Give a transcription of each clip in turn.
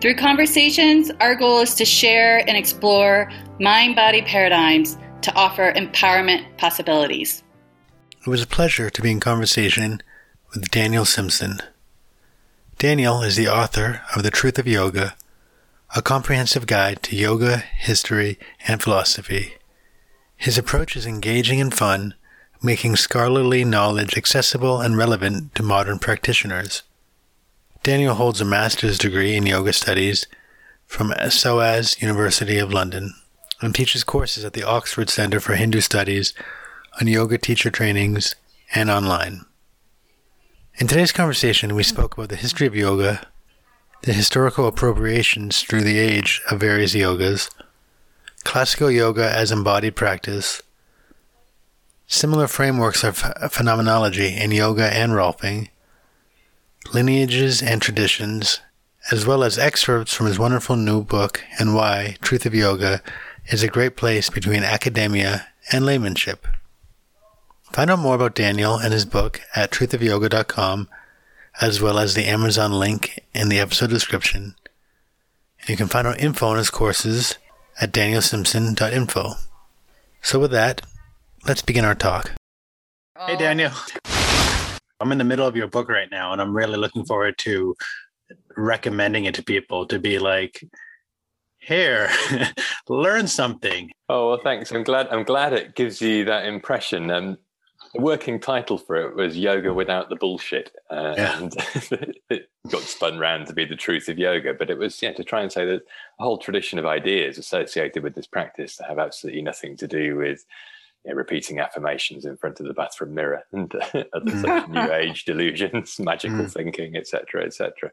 Through conversations, our goal is to share and explore mind body paradigms to offer empowerment possibilities. It was a pleasure to be in conversation with Daniel Simpson. Daniel is the author of The Truth of Yoga, a comprehensive guide to yoga, history, and philosophy. His approach is engaging and fun, making scholarly knowledge accessible and relevant to modern practitioners. Daniel holds a master's degree in yoga studies from SOAS University of London and teaches courses at the Oxford Centre for Hindu Studies on yoga teacher trainings and online. In today's conversation, we spoke about the history of yoga, the historical appropriations through the age of various yogas, classical yoga as embodied practice, similar frameworks of phenomenology in yoga and Rolfing, lineages and traditions, as well as excerpts from his wonderful new book and why Truth of Yoga is a great place between academia and laymanship. Find out more about Daniel and his book at truthofyoga.com, as well as the Amazon link in the episode description. And you can find out info on his courses at danielsimpson.info. So, with that, let's begin our talk. Hey, Daniel. Oh. I'm in the middle of your book right now, and I'm really looking forward to recommending it to people to be like, here, learn something. Oh well, thanks. I'm glad. I'm glad it gives you that impression. Um, the working title for it was "Yoga Without the Bullshit," uh, yeah. and it got spun round to be the truth of yoga. But it was yeah to try and say that a whole tradition of ideas associated with this practice that have absolutely nothing to do with you know, repeating affirmations in front of the bathroom mirror and uh, other such new age delusions, magical mm. thinking, etc., etc.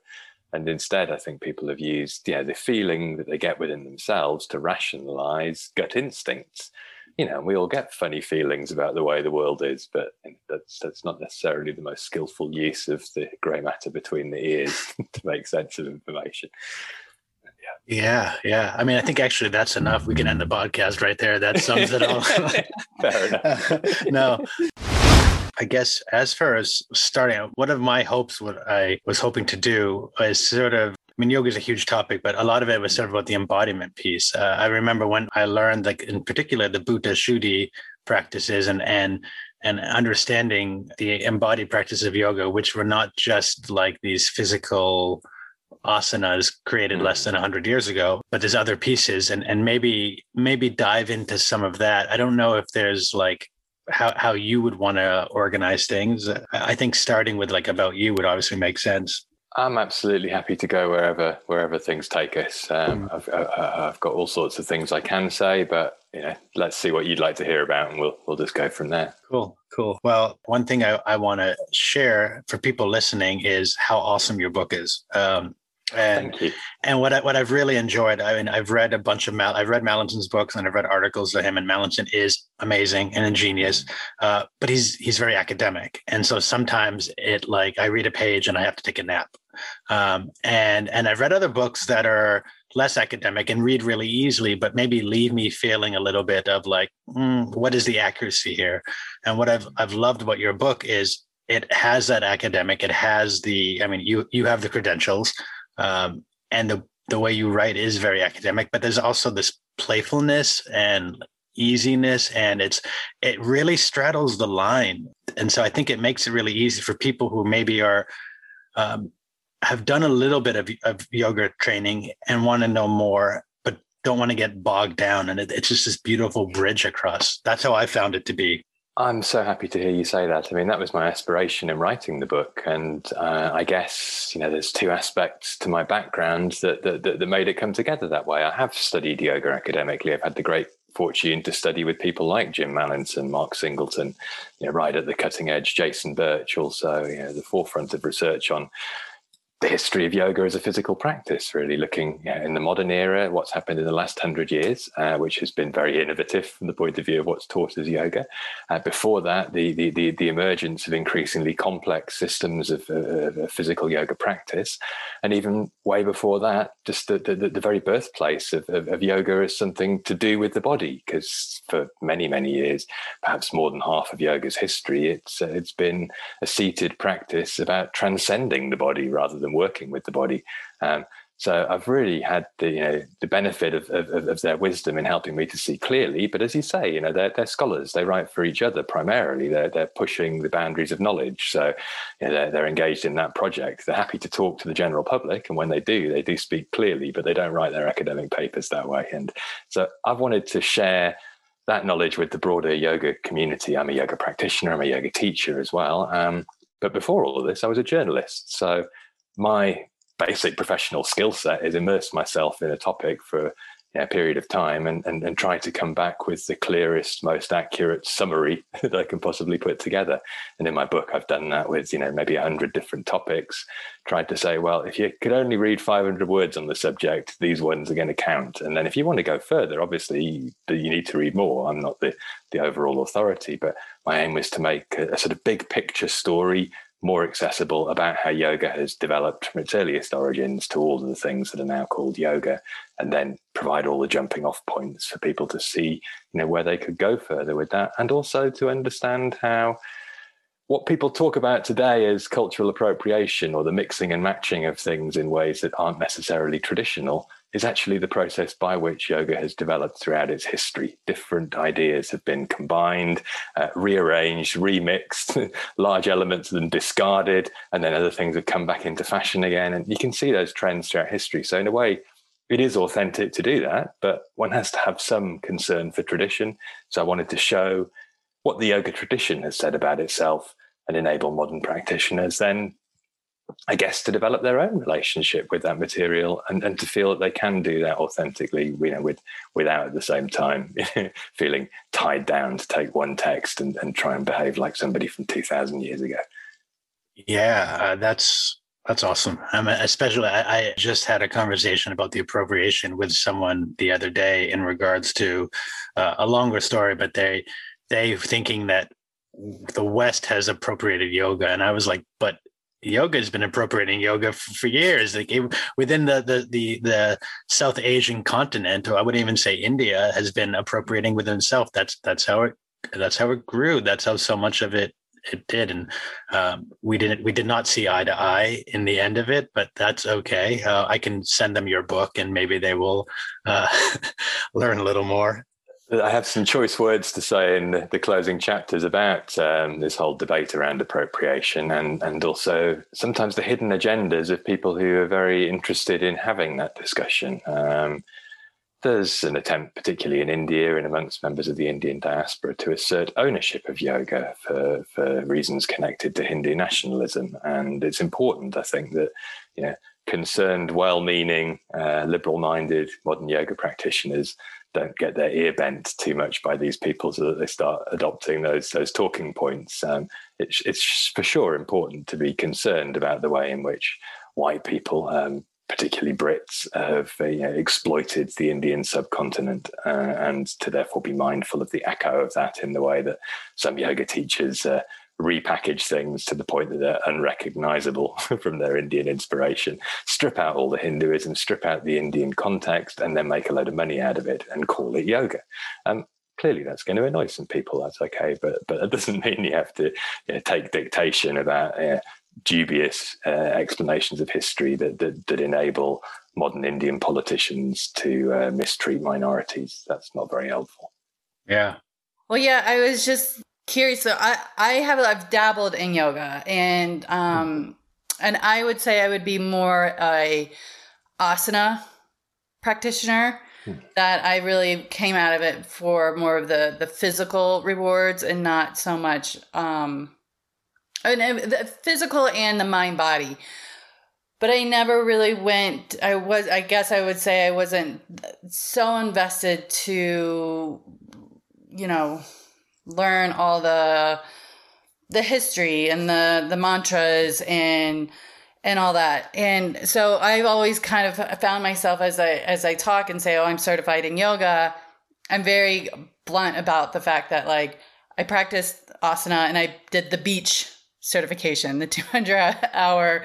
And instead, I think people have used yeah the feeling that they get within themselves to rationalize gut instincts. You know, we all get funny feelings about the way the world is, but that's that's not necessarily the most skillful use of the grey matter between the ears to make sense of information. Yeah, yeah. I mean, I think actually that's enough. We can end the podcast right there. That sums it all. Fair enough. no. I guess as far as starting, out, one of my hopes, what I was hoping to do is sort of I mean, yoga is a huge topic, but a lot of it was sort of about the embodiment piece. Uh, I remember when I learned, like in particular, the Bhuta Shuddhi practices and and and understanding the embodied practice of yoga, which were not just like these physical asanas created less than 100 years ago but there's other pieces and and maybe maybe dive into some of that i don't know if there's like how how you would want to organize things i think starting with like about you would obviously make sense I'm absolutely happy to go wherever wherever things take us. Um, mm. I've, I've got all sorts of things I can say, but you know, let's see what you'd like to hear about, and we'll we'll just go from there. Cool, cool. Well, one thing I, I want to share for people listening is how awesome your book is. Um, and, Thank you. And what I, what I've really enjoyed, I mean, I've read a bunch of Mal, I've read Mallinson's books and I've read articles of him. And Mallinson is amazing and ingenious, uh, but he's he's very academic, and so sometimes it like I read a page and I have to take a nap. Um, and and I've read other books that are less academic and read really easily, but maybe leave me feeling a little bit of like, mm, what is the accuracy here? And what I've I've loved about your book is it has that academic. It has the, I mean, you you have the credentials um, and the the way you write is very academic but there's also this playfulness and easiness and it's it really straddles the line. And so i think it makes it really easy for people who maybe are um, have done a little bit of, of yoga training and want to know more but don't want to get bogged down. And it, it's just this beautiful bridge across. That's how i found it to be I'm so happy to hear you say that. I mean, that was my aspiration in writing the book, and uh, I guess you know, there's two aspects to my background that, that, that made it come together that way. I have studied yoga academically. I've had the great fortune to study with people like Jim Mallinson, Mark Singleton, you know, right at the cutting edge. Jason Birch, also, you know, the forefront of research on the history of yoga as a physical practice, really looking in the modern era, what's happened in the last hundred years, uh, which has been very innovative from the point of view of what's taught as yoga. Uh, before that, the, the, the the emergence of increasingly complex systems of, uh, physical yoga practice, and even way before that, just the, the, the very birthplace of, of, of, yoga as something to do with the body, because for many many years, perhaps more than half of yoga's history, it's it's been a seated practice about transcending the body rather than working with the body. Um, so I've really had the you know the benefit of, of, of, their wisdom in helping me to see clearly. But as you say, you know they're, they're scholars. They write for each other primarily. They're they're pushing the boundaries of knowledge. So you know, they're they're engaged in that project. They're happy to talk to the general public, and when they do, they do speak clearly. But they don't write their academic papers that way. And so I've wanted to share that knowledge with the broader yoga community. I'm a yoga practitioner. I'm a yoga teacher as well. Um, but before all of this, I was a journalist. So my basic professional skill set is immerse myself in a topic for you know, a period of time and, and, and try to come back with the clearest, most accurate summary that I can possibly put together. And in my book, I've done that with, you know, maybe a hundred different topics, tried to say, well, if you could only read 500 words on the subject, these ones are going to count. And then if you want to go further, obviously you, you need to read more. I'm not the, the overall authority, but my aim was to make a, a sort of big picture story more accessible about how yoga has developed from its earliest origins to all of the things that are now called yoga, and then provide all the jumping off points for people to see, you know, where they could go further with that, and also to understand how what people talk about today as cultural appropriation or the mixing and matching of things in ways that aren't necessarily traditional is actually the process by which yoga has developed throughout its history. Different ideas have been combined, uh, rearranged, remixed, large elements of them discarded, and then other things have come back into fashion again. And you can see those trends throughout history. So, in a way, it is authentic to do that, but one has to have some concern for tradition. So, I wanted to show what the yoga tradition has said about itself and enable modern practitioners then I guess, to develop their own relationship with that material and, and to feel that they can do that authentically, you know, with without at the same time feeling tied down to take one text and, and try and behave like somebody from 2000 years ago. Yeah, uh, that's that's awesome. Um, especially, I, I, just had a conversation about the appropriation with someone the other day in regards to uh, a longer story, but they they thinking that the West has appropriated yoga, and I was like, but yoga has been appropriating yoga for, years. Like it, within the, the the the South Asian continent, or I wouldn't even say India, has been appropriating within itself. That's that's how it that's how it grew. That's how so much of it it did, and um, we didn't we did not see eye to eye in the end of it, but that's okay. Uh, I can send them your book, and maybe they will uh, learn a little more. I have some choice words to say in the, the closing chapters about um, this whole debate around appropriation and, and also sometimes the hidden agendas of people who are very interested in having that discussion. Um, there's an attempt, particularly in India and amongst members of the Indian diaspora, to assert ownership of yoga for, for reasons connected to Hindu nationalism. And it's important, I think, that you know, concerned, well meaning, uh, liberal minded modern yoga practitioners don't get their ear bent too much by these people so that they start adopting those those talking points. Um, it's, it's for sure important to be concerned about the way in which white people, um, particularly Brits, have uh, exploited the Indian subcontinent, uh, and to therefore be mindful of the echo of that in the way that some yoga teachers uh, repackage things to the point that they're unrecognizable from their Indian inspiration, strip out all the Hinduism, strip out the Indian context, and then make a load of money out of it and call it yoga. Um, clearly, that's going to annoy some people. That's okay, but but it doesn't mean you have to you know, take dictation about uh, dubious uh, explanations of history that, that, that enable modern Indian politicians to uh, mistreat minorities. That's not very helpful. Yeah. Well, yeah, I was just curious. So I I have I've dabbled in yoga and um and I would say I would be more a asana practitioner. Hmm. That I really came out of it for more of the the physical rewards and not so much um and the physical and the mind body but I never really went. I was, I guess I would say I wasn't so invested to, you know, learn all the the history and the the mantras and and all that. And so I've always kind of found myself as I as I talk and say, "Oh, I'm certified in yoga." I'm very blunt about the fact that like I practiced asana and I did the beach certification, the 200 hour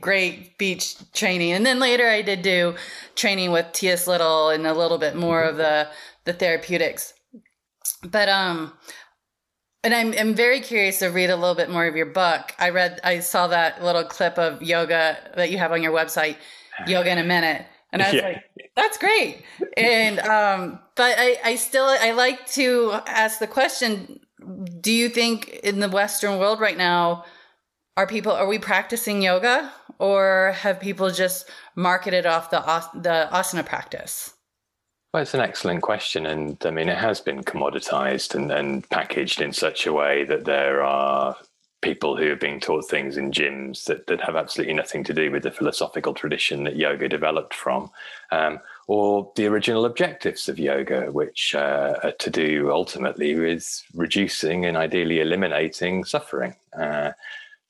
great beach training. And then later I did do training with Tias Little and a little bit more of the the therapeutics. But um and I'm I'm very curious to read a little bit more of your book. I read I saw that little clip of yoga that you have on your website, Yoga in a Minute. And I was yeah. like, that's great. And um but I, I still I like to ask the question, do you think in the Western world right now, are people are we practicing yoga or have people just marketed off the the asana practice? Well, it's an excellent question. And I mean, it has been commoditized and, and packaged in such a way that there are people who are being taught things in gyms that, that have absolutely nothing to do with the philosophical tradition that yoga developed from, um, or the original objectives of yoga, which uh, are to do ultimately with reducing and ideally eliminating suffering. Uh,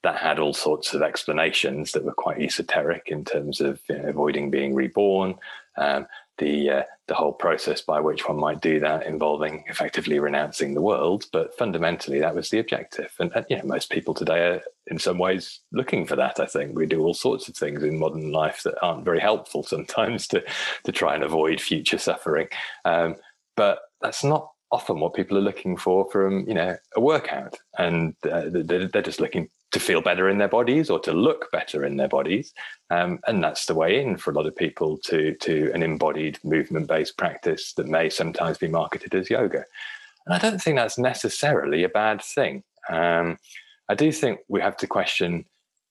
that had all sorts of explanations that were quite esoteric in terms of you know, avoiding being reborn, um, the uh, the whole process by which one might do that involving effectively renouncing the world but fundamentally that was the objective. And, and you know most people today are in some ways looking for that i think. We do all sorts of things in modern life that aren't very helpful sometimes to to try and avoid future suffering. Um, but that's not often what people are looking for from you know a workout. And uh, they're, they're just looking to feel better in their bodies or to look better in their bodies. Um, and that's the way in for a lot of people to, to an embodied movement based practice that may sometimes be marketed as yoga. And I don't think that's necessarily a bad thing. Um, I do think we have to question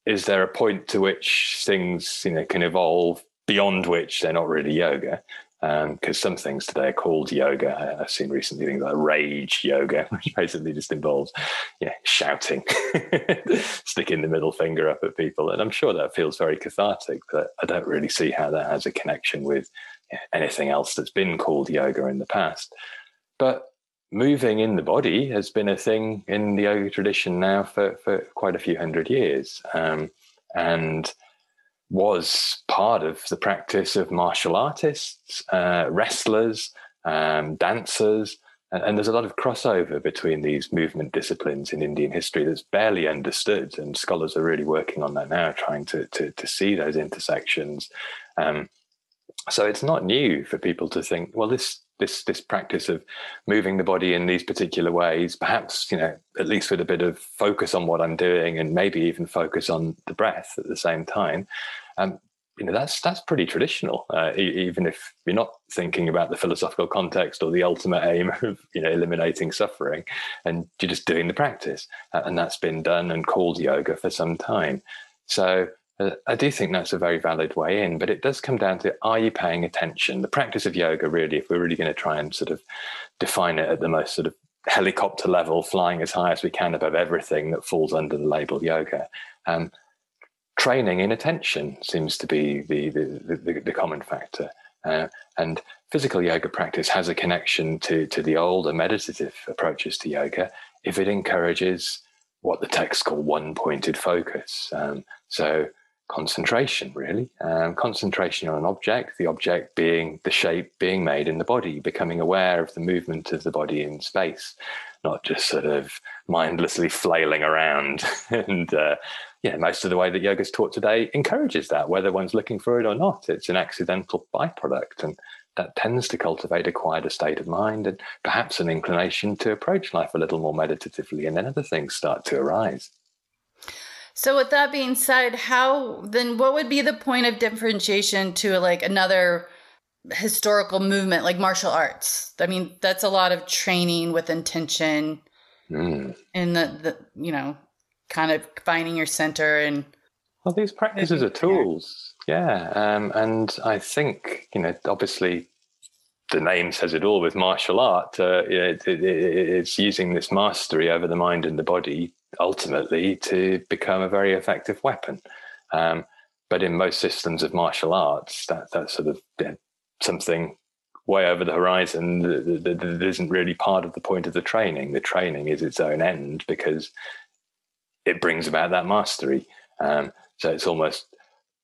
is there a point to which things you know, can evolve beyond which they're not really yoga? Because um, some things today are called yoga. I've seen recently things like rage yoga, which basically just involves, yeah, shouting, sticking the middle finger up at people, and I'm sure that feels very cathartic. But I don't really see how that has a connection with anything else that's been called yoga in the past. But moving in the body has been a thing in the yoga tradition now for for quite a few hundred years, um, and was part of the practice of martial artists, uh, wrestlers, um, dancers. And, and, there's a lot of crossover between these movement disciplines in Indian history that's barely understood. And scholars are really working on that now, trying to, to, to see those intersections. Um, so it's not new for people to think, well, this this this practice of moving the body in these particular ways, perhaps you know at least with a bit of focus on what I'm doing, and maybe even focus on the breath at the same time. Um, you know that's that's pretty traditional, uh, even if you're not thinking about the philosophical context or the ultimate aim of you know eliminating suffering, and you're just doing the practice, and that's been done and called yoga for some time. So I do think that's a very valid way in, but it does come down to are you paying attention? The practice of yoga, really, if we're really going to try and sort of define it at the most sort of helicopter level, flying as high as we can above everything that falls under the label yoga. Um, training in attention seems to be the, the, the, the common factor. Uh, and physical yoga practice has a connection to, to the older meditative approaches to yoga if it encourages what the texts call one pointed focus. Um, so, concentration, really. Um, concentration on an object, the object being the shape being made in the body, becoming aware of the movement of the body in space, not just sort of mindlessly flailing around. and uh, yeah, most of the way that yoga is taught today encourages that, whether one's looking for it or not. It's an accidental byproduct. And that tends to cultivate a quieter state of mind and perhaps an inclination to approach life a little more meditatively. And then other things start to arise. So with that being said, how then what would be the point of differentiation to like another historical movement like martial arts? I mean, that's a lot of training with intention mm. and the, the you know, kind of finding your center and well these practices are tools. Yeah. Um, and I think, you know, obviously the name says it all with martial art. Uh, it, it, it's using this mastery over the mind and the body ultimately to become a very effective weapon. Um, but in most systems of martial arts, that that's sort of know, something way over the horizon that, that, that isn't really part of the point of the training. The training is its own end because it brings about that mastery. Um, so it's almost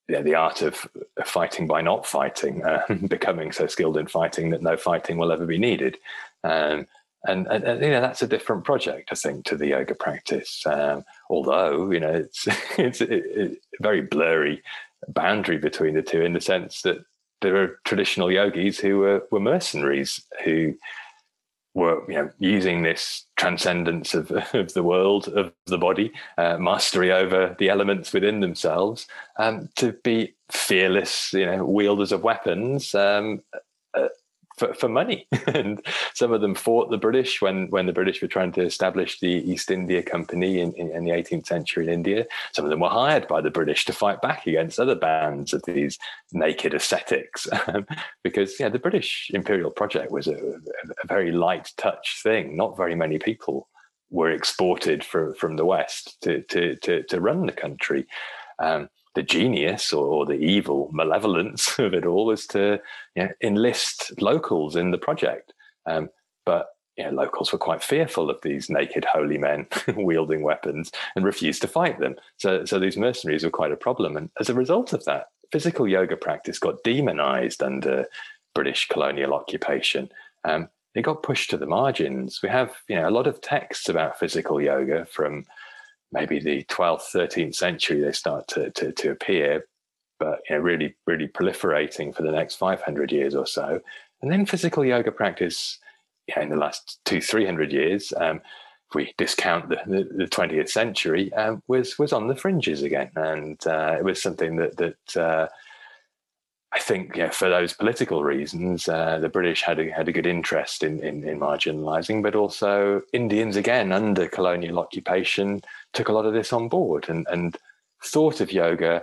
yeah, the art of fighting by not fighting, uh, becoming so skilled in fighting that no fighting will ever be needed. Um, and, and, and, you know that's a different project, I think, to the yoga practice. Um, although you know it's it's a very blurry boundary between the two in the sense that there are traditional yogis who were, were mercenaries who were you know using this transcendence of, of the world of the body uh, mastery over the elements within themselves um, to be fearless you know wielders of weapons um, uh, for, for money. and some of them fought the British when, when the British were trying to establish the East India Company in, in, in, the 18th century in India. Some of them were hired by the British to fight back against other bands of these naked ascetics. Um, because yeah, the British imperial project was a, a, very light touch thing. Not very many people were exported for, from the West to, to, to, to run the country. Um, the genius or, the evil malevolence of it all was to you know, enlist locals in the project. Um, but you know, locals were quite fearful of these naked holy men wielding weapons and refused to fight them. So, so these mercenaries were quite a problem. And as a result of that, physical yoga practice got demonized under British colonial occupation. Um, it got pushed to the margins. We have, you know, a lot of texts about physical yoga from maybe the 12th, 13th century, they start to, to, to appear, but you know, really, really proliferating for the next 500 years or so. And then physical yoga practice know, in the last two, 300 years, um, if we discount the, the, the 20th century, um, was, was on the fringes again. And uh, it was something that, that uh, I think yeah, for those political reasons, uh, the British had a, had a good interest in, in, in marginalising, but also Indians, again, under colonial occupation, took a lot of this on board and, and thought of yoga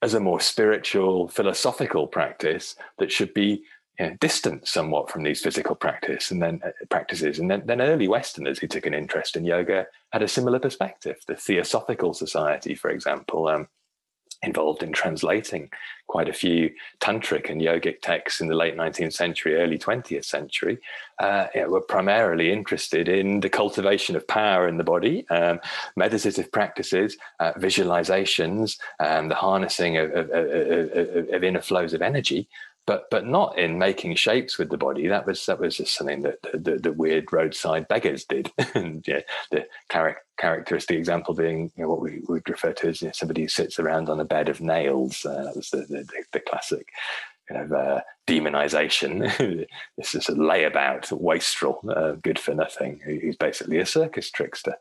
as a more spiritual, philosophical practice that should be you know, distant somewhat from these physical practice and then uh, practices. And then, then early Westerners who took an interest in yoga had a similar perspective. The Theosophical Society, for example, um, involved in translating quite a few tantric and yogic texts in the late 19th century, early 20th century, uh, know, were primarily interested in the cultivation of power in the body, um, meditative practices, uh, visualizations, um, the harnessing of, of, of, of inner flows of energy, but but not in making shapes with the body. That was that was just something that the, the, the weird roadside beggars did. and yeah, the char- characteristic example being you know, what we would refer to as you know, somebody who sits around on a bed of nails. Uh, that was the, the, the classic kind of uh, demonization. this is a layabout, wastrel, uh, good for nothing, who's basically a circus trickster.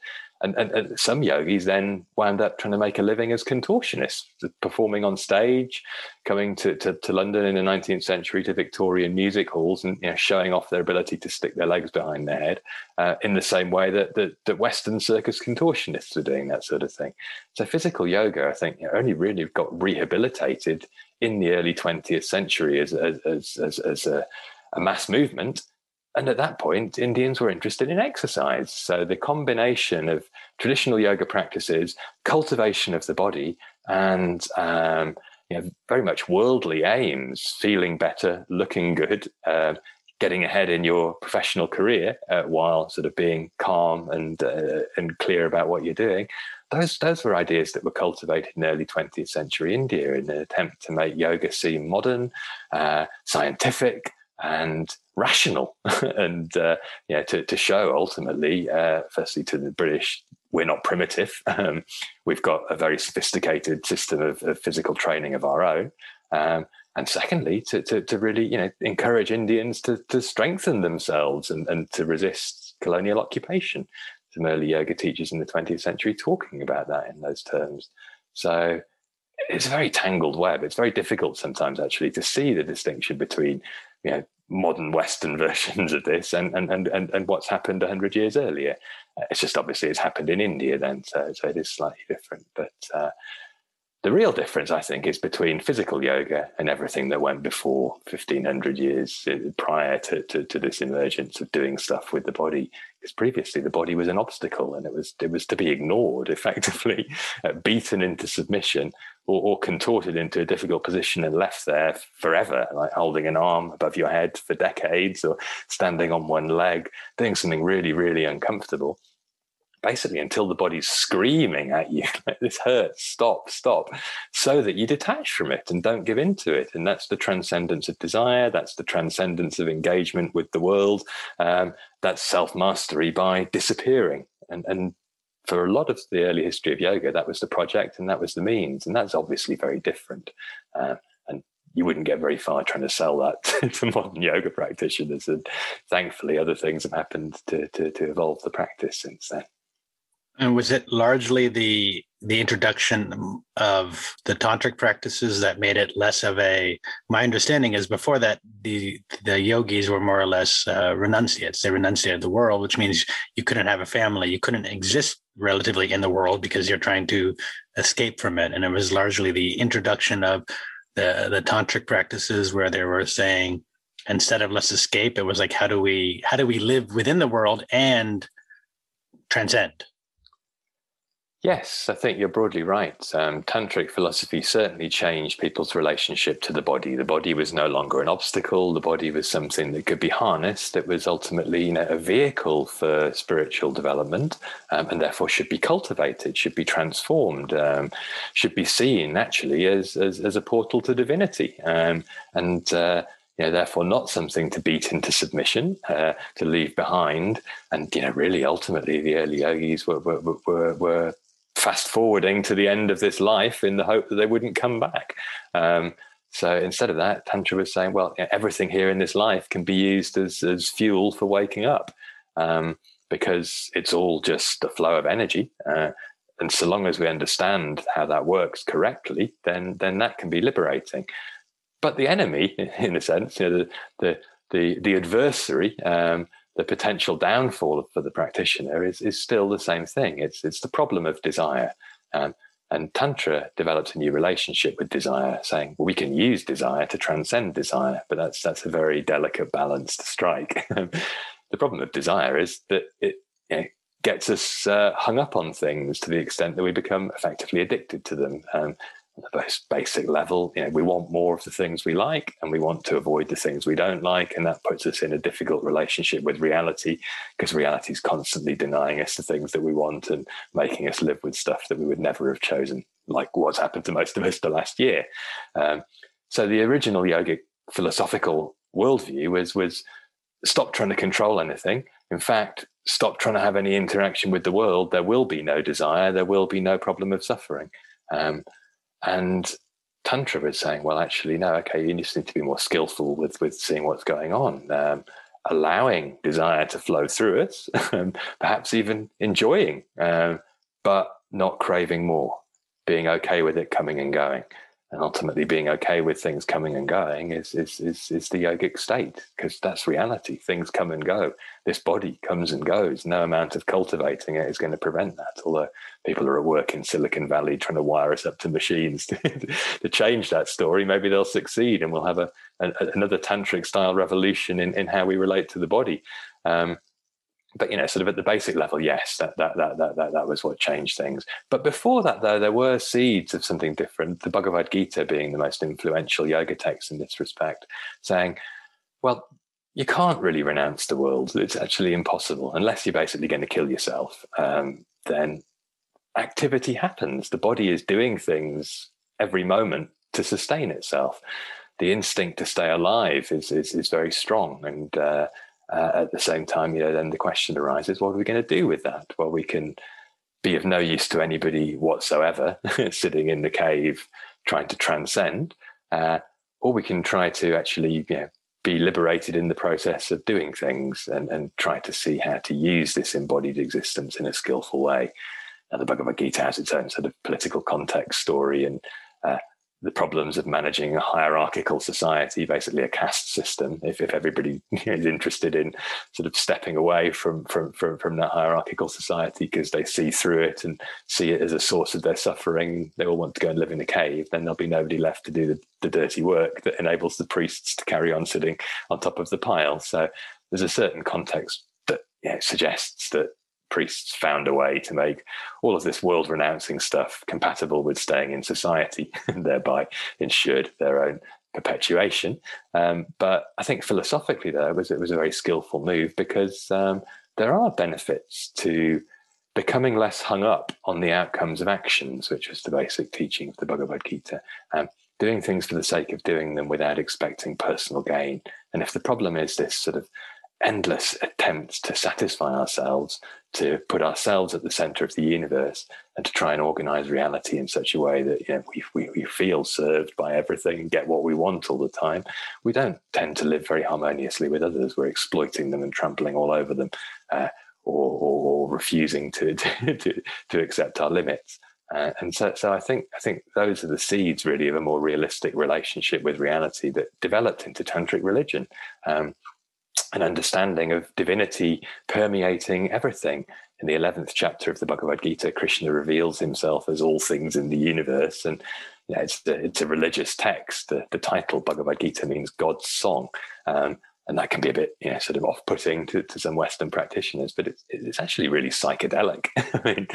And, and, and, some yogis then wound up trying to make a living as contortionists, performing on stage, coming to, to, to, London in the 19th century to Victorian music halls and you know, showing off their ability to stick their legs behind their head uh, in the same way that, that, that, Western circus contortionists were doing that sort of thing. So physical yoga, I think, you know, only really got rehabilitated in the early 20th century as, as, as, as a, a mass movement and at that point, Indians were interested in exercise. So the combination of traditional yoga practices, cultivation of the body, and um, you know, very much worldly aims, feeling better, looking good, uh, getting ahead in your professional career uh, while sort of being calm and uh, and clear about what you're doing. Those those were ideas that were cultivated in early 20th century India in an attempt to make yoga seem modern, uh, scientific, and rational. And uh, yeah to, to show ultimately uh, firstly to the british we're not primitive. Um, we've got a very sophisticated system of, of physical training of our own. Um, and secondly to, to, to, really you know encourage indians to, to strengthen themselves and, and to resist colonial occupation. Some early yoga teachers in the 20th century talking about that in those terms. So it's a very tangled web. It's very difficult sometimes actually to see the distinction between you know modern Western versions of this and and and and, and what's happened hundred years earlier. Uh, it's just obviously it's happened in India then, so so it is slightly different. But uh, the real difference, I think, is between physical yoga and everything that went before 1500 years uh, prior to, to, to this emergence of doing stuff with the body. Because previously the body was an obstacle and it was it was to be ignored, effectively, uh, beaten into submission or, or, contorted into a difficult position and left there forever, like holding an arm above your head for decades or standing on one leg, doing something really, really uncomfortable. Basically until the body's screaming at you, like this hurts, stop, stop, so that you detach from it and don't give in to it. And that's the transcendence of desire. That's the transcendence of engagement with the world. Um, that's self mastery by disappearing. And, and for a lot of the early history of yoga, that was the project and that was the means. And that's obviously very different. Uh, and you wouldn't get very far trying to sell that to modern yoga practitioners. And thankfully, other things have happened to, to, to evolve the practice since then. And was it largely the the introduction of the tantric practices that made it less of a? My understanding is before that the the yogis were more or less uh, renunciates. They renunciated the world, which means you couldn't have a family, you couldn't exist relatively in the world because you're trying to escape from it. And it was largely the introduction of the the tantric practices where they were saying instead of let's escape, it was like how do we how do we live within the world and transcend Yes, I think you're broadly right. Um, tantric philosophy certainly changed people's relationship to the body. The body was no longer an obstacle. The body was something that could be harnessed. It was ultimately, you know, a vehicle for spiritual development, um, and therefore should be cultivated, should be transformed, um, should be seen actually as, as, as a portal to divinity, um, and. Uh, you know, therefore not something to beat into submission, uh, to leave behind. And, you know, really ultimately the early yogis were, were, were, were fast forwarding to the end of this life in the hope that they wouldn't come back. Um, so instead of that, Tantra was saying, well, everything here in this life can be used as, as fuel for waking up um, because it's all just a flow of energy. Uh, and so long as we understand how that works correctly, then then that can be liberating. But the enemy, in a sense, you know, the the the, the adversary um, the potential downfall for the practitioner is, is still the same thing. It's, it's the problem of desire. Um, and Tantra develops a new relationship with desire, saying, well, we can use desire to transcend desire, but that's, that's a very delicate balance to strike. the problem of desire is that it know, gets us uh, hung up on things to the extent that we become effectively addicted to them. Um, the most basic level, you know, we want more of the things we like and we want to avoid the things we don't like. And that puts us in a difficult relationship with reality because reality is constantly denying us the things that we want and making us live with stuff that we would never have chosen, like what's happened to most of us the last year. Um, so the original yogic philosophical worldview was, was stop trying to control anything. In fact, stop trying to have any interaction with the world. There will be no desire. There will be no problem of suffering. Um, and Tantra was saying, well, actually, no, okay, you just need to be more skillful with, with seeing what's going on, um, allowing desire to flow through us, um, perhaps even enjoying, um, but not craving more, being okay with it coming and going and ultimately being okay with things coming and going is is is, is the yogic state because that's reality. Things come and go. This body comes and goes. No amount of cultivating it is going to prevent that. Although people are at work in silicon valley trying to wire us up to machines to, to change that story maybe they'll succeed and we'll have a, a another tantric style revolution in, in how we relate to the body. Um, but you know, sort of at the basic level, yes, that that that that that, that was what changed things. But before that, though, there were seeds of something different. The Bhagavad Gita being the most influential yoga text in this respect, saying, well, you can't really renounce the world. It's actually impossible unless you're basically going to kill yourself. Um, then activity happens. The body is doing things every moment to sustain itself. The instinct to stay alive is is, is very strong, and uh, uh, at the same time, you know, then the question arises: What are we going to do with that? Well, we can be of no use to anybody whatsoever, sitting in the cave trying to transcend, uh, or we can try to actually, you know, be liberated in the process of doing things and, and try to see how to use this embodied existence in a skillful way. Now, the Bhagavad Gita has its own sort of political context story and uh, the problems of managing a hierarchical society, basically a caste system. If, if everybody is interested in sort of stepping away from from from, from that hierarchical society because they see through it and see it as a source of their suffering, they all want to go and live in a cave. Then there'll be nobody left to do the, the dirty work that enables the priests to carry on sitting on top of the pile. So there's a certain context that suggests that priests found a way to make all of this world renouncing stuff compatible with staying in society and thereby ensured their own perpetuation. Um, but I think philosophically, though, it was, it was a very skillful move because um, there are benefits to becoming less hung up on the outcomes of actions, which was the basic teaching of the Bhagavad Gita. Um, doing things for the sake of doing them without expecting personal gain. And if the problem is this sort of endless attempts to satisfy ourselves, to put ourselves at the center of the universe, and to try and organize reality in such a way that you know, we, we, we feel served by everything and get what we want all the time, we don't tend to live very harmoniously with others. We're exploiting them and trampling all over them. Uh, or, or, or, refusing to, to, to accept our limits. Uh, and so, so I think I think those are the seeds really of a more realistic relationship with reality that developed into tantric religion, um, an understanding of divinity permeating everything. In the eleventh chapter of the Bhagavad Gita, Krishna reveals himself as all things in the universe, and yeah, it's it's a religious text. The, the title Bhagavad Gita means God's song. Um, and that can be a bit you know sort of off-putting to, to some western practitioners but it's, it's actually really psychedelic i mean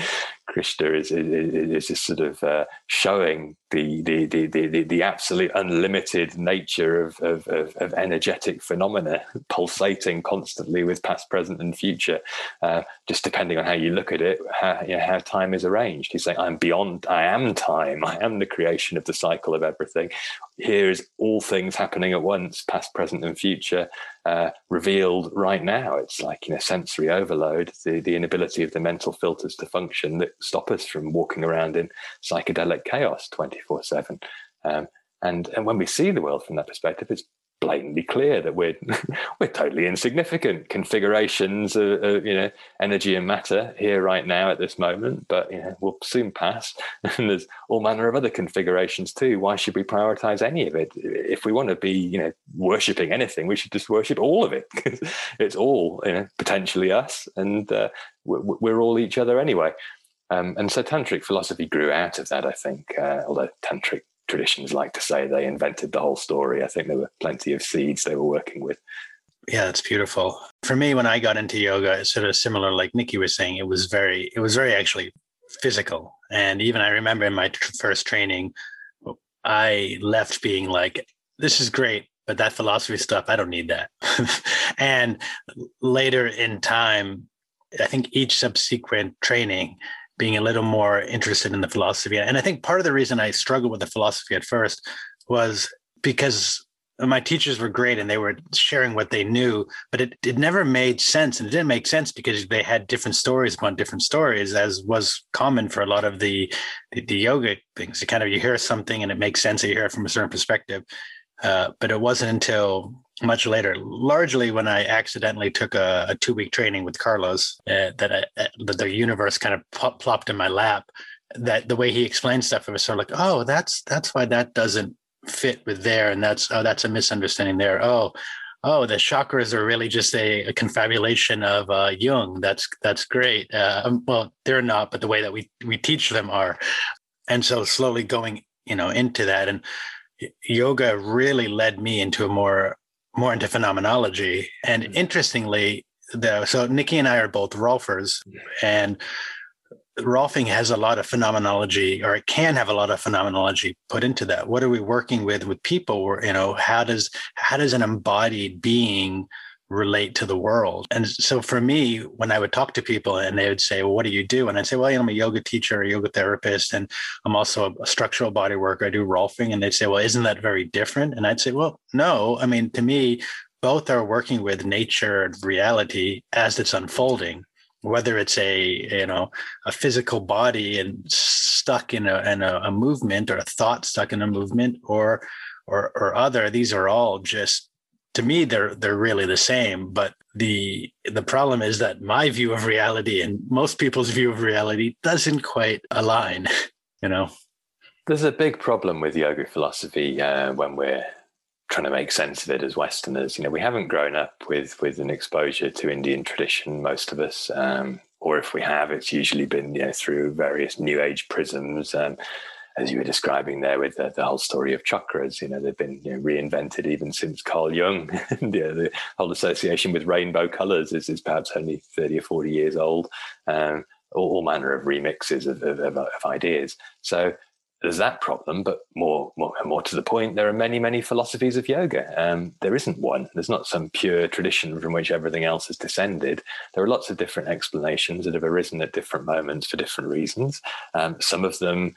krishna is, is, is just sort of uh, showing the, the, the the the absolute unlimited nature of, of, of, of energetic phenomena pulsating constantly with past present and future. Uh, just depending on how you look at it how, you know, how time is arranged. He's saying i'm beyond i am time. I am the creation of the cycle of everything. Here is all things happening at once past present and future uh, revealed right now. It's like you know sensory overload, the the inability of the mental filters to function that stop us from walking around in psychedelic chaos twenty four seven. Um, and and when we see the world from that perspective, it's blatantly clear that we're we're totally insignificant. Configurations of, of, you know energy and matter here right now at this moment but you know we'll soon pass. And there's all manner of other configurations too. Why should we prioritize any of it? If we want to be you know worshipping anything we should just worship all of it because it's all you know potentially us and uh, we're, we're all each other anyway. Um, and so tantric philosophy grew out of that i think uh, although tantric traditions like to say they invented the whole story. I think there were plenty of seeds they were working with. Yeah, that's beautiful. For me, when I got into yoga, it's sort of similar, like Nikki was saying, it was very, it was very actually physical. And even I remember in my first training, I left being like, this is great, but that philosophy stuff, I don't need that. and later in time, I think each subsequent training, being a little more interested in the philosophy. And I think part of the reason I struggled with the philosophy at first was because my teachers were great and they were sharing what they knew, but it, it never made sense. And it didn't make sense because they had different stories upon different stories, as was common for a lot of the, the, the yoga things. You kind of you hear something and it makes sense. You hear it from a certain perspective. Uh, but it wasn't until much later, largely when I accidentally took a, a two week training with Carlos, uh, that, I, uh, that the universe kind of plopped in my lap. That the way he explained stuff, it was sort of like, oh, that's that's why that doesn't fit with there, and that's oh, that's a misunderstanding there. Oh, oh, the chakras are really just a, a confabulation of uh, Jung. That's that's great. Uh, um, well, they're not, but the way that we we teach them are, and so slowly going, you know, into that and yoga really led me into a more more into phenomenology. And mm-hmm. interestingly, though, so Nikki and I are both Rolfers, and Rolfing has a lot of phenomenology, or it can have a lot of phenomenology put into that. What are we working with with people? You know, how does how does an embodied being relate to the world. And so for me, when I would talk to people and they would say, Well, what do you do? And I'd say, Well, you know, I'm a yoga teacher, a yoga therapist, and I'm also a structural body worker. I do Rolfing. And they'd say, Well, isn't that very different? And I'd say, Well, no. I mean, to me, both are working with nature and reality as it's unfolding whether it's a you know a physical body and stuck in a in a, a movement or a thought stuck in a movement or or or other these are all just to me they're they're really the same but the the problem is that my view of reality and most people's view of reality doesn't quite align you know? There's a big problem with yoga philosophy uh, when we're trying to make sense of it as westerners. You know we haven't grown up with with an exposure to indian tradition most of us um, or if we have it's usually been you know through various new age prisms um, as you were describing there with the, the, whole story of chakras, you know, they've been you know, reinvented even since Carl Jung. know, the whole association with rainbow colors is, is perhaps only 30 or 40 years old. Um, all, all, manner of remixes of, of, of, ideas. So there's that problem, but more, more, more to the point, there are many, many philosophies of yoga. Um, there isn't one. There's not some pure tradition from which everything else has descended. There are lots of different explanations that have arisen at different moments for different reasons. Um, some of them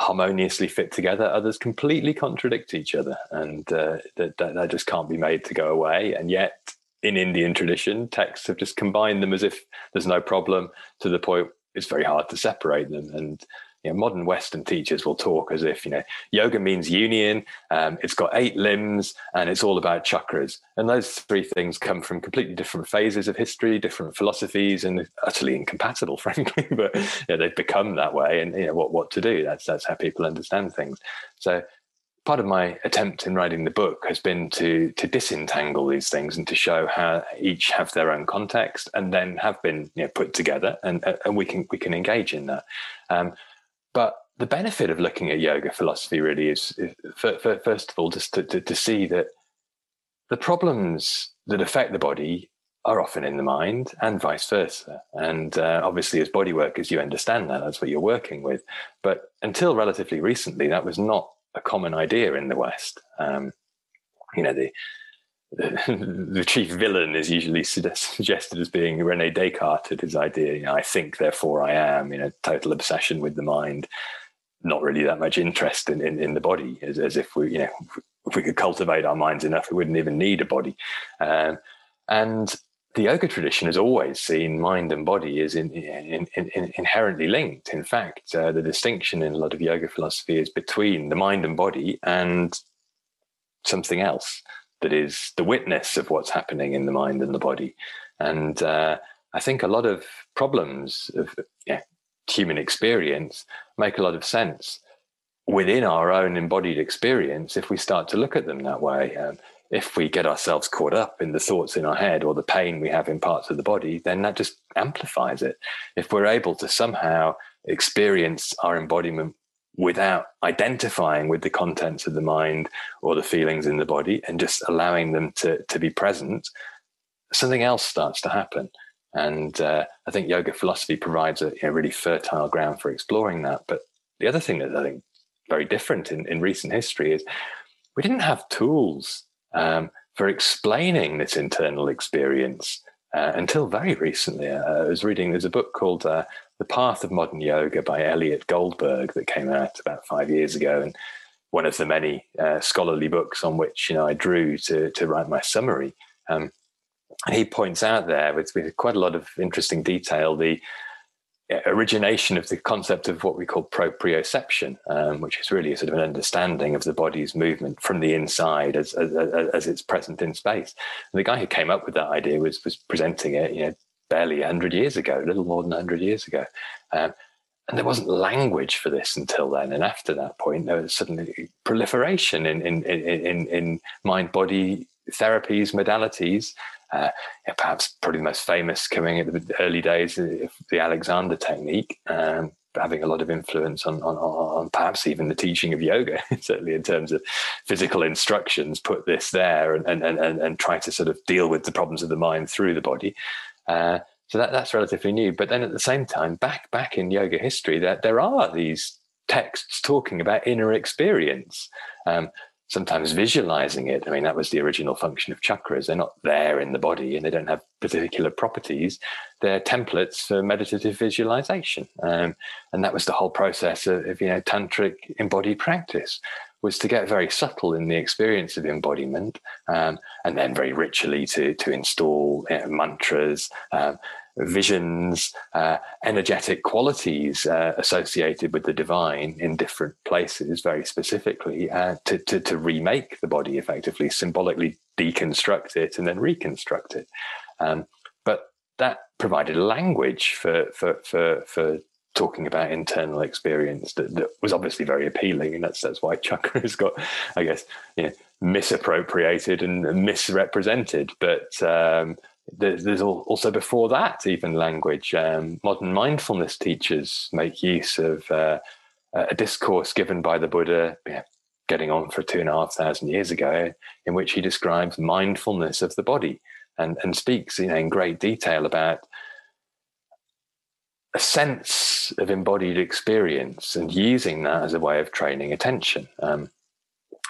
harmoniously fit together. Others completely contradict each other, and uh, that, that just can't be made to go away. And yet, in Indian tradition, texts have just combined them as if there's no problem to the point it's very hard to separate them. And you know, modern Western teachers will talk as if you know yoga means union. Um, it's got eight limbs and it's all about chakras. And those three things come from completely different phases of history, different philosophies, and utterly incompatible, frankly. but you know, they've become that way, and you know what what to do. That's that's how people understand things. So part of my attempt in writing the book has been to to disentangle these things and to show how each have their own context and then have been you know, put together and and we can we can engage in that. Um, but the benefit of looking at yoga philosophy really is, is for, for, first of all, just to, to, to see that the problems that affect the body are often in the mind and vice versa. And uh, obviously, as body workers, you understand that. That's what you're working with. But until relatively recently, that was not a common idea in the West. Um, you know, the, the, chief villain is usually suggested as being Rene Descartes. His idea, you know, I think, therefore I am. You know, total obsession with the mind, not really that much interest in in, in the body, as, as if we, you know, if we could cultivate our minds enough, we wouldn't even need a body. Um, and the yoga tradition has always seen mind and body as in, in, in, inherently linked. In fact, uh, the distinction in a lot of yoga philosophy is between the mind and body and something else that is the witness of what's happening in the mind and the body. And uh, I think a lot of problems of yeah, human experience make a lot of sense within our own embodied experience if we start to look at them that way. Um, if we get ourselves caught up in the thoughts in our head or the pain we have in parts of the body, then that just amplifies it. If we're able to somehow experience our embodiment without identifying with the contents of the mind or the feelings in the body and just allowing them to, to be present, something else starts to happen. And uh, I think yoga philosophy provides a you know, really fertile ground for exploring that. But the other thing that I think very different in, in recent history is we didn't have tools um, for explaining this internal experience uh, until very recently. Uh, I was reading, there's a book called uh, The Path of Modern Yoga by Elliott Goldberg that came out about five years ago. And one of the many uh, scholarly books on which you know I drew to, to write my summary. Um, and he points out there with, with quite a lot of interesting detail the origination of the concept of what we call proprioception, um, which is really a sort of an understanding of the body's movement from the inside as, as, as it's present in space. And the guy who came up with that idea was was presenting it, you know, barely 100 years ago, a little more than 100 years ago. Um, and there wasn't language for this until then. And after that point, there was suddenly proliferation in, in, in, in mind body therapies, modalities, uh, perhaps probably the most famous coming in the early days, the Alexander technique, um, having a lot of influence on, on, on, perhaps even the teaching of yoga, certainly in terms of physical instructions, put this there and, and, and, and try to sort of deal with the problems of the mind through the body. Uh, so that, that's relatively new. But then at the same time, back back in yoga history, there, there are these texts talking about inner experience. Um, sometimes visualizing it. I mean, that was the original function of chakras. They're not there in the body and they don't have particular properties. They're templates for meditative visualization. Um, and that was the whole process of, of, you know, tantric embodied practice was to get very subtle in the experience of embodiment um, and then very ritually to, to install you know, mantras, um, visions, uh, energetic qualities uh, associated with the divine in different places, very specifically, uh, to, to, to, remake the body effectively, symbolically deconstruct it and then reconstruct it. Um, but that provided language for, for, for, for talking about internal experience that, that, was obviously very appealing. And that's, that's why chakra has got, I guess, you know, misappropriated and misrepresented. But um, there's also before that even language. Um, modern mindfulness teachers make use of uh, a discourse given by the Buddha, getting on for two and a half thousand years ago, in which he describes mindfulness of the body and, and speaks you know, in great detail about a sense of embodied experience and using that as a way of training attention. Um,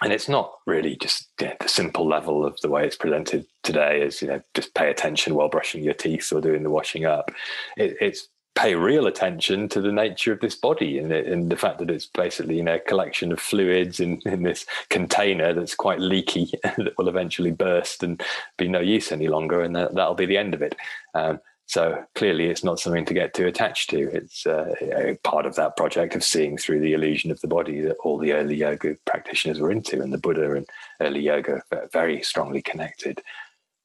and it's not really just know, the simple level of the way it's presented today is you know just pay attention while brushing your teeth or doing the washing up it, it's pay real attention to the nature of this body and, it, and the fact that it's basically you know a collection of fluids in, in this container that's quite leaky that will eventually burst and be no use any longer and that, that'll be the end of it um, so clearly, it's not something to get too attached to. It's uh, part of that project of seeing through the illusion of the body that all the early yoga practitioners were into, and the Buddha and early yoga very strongly connected.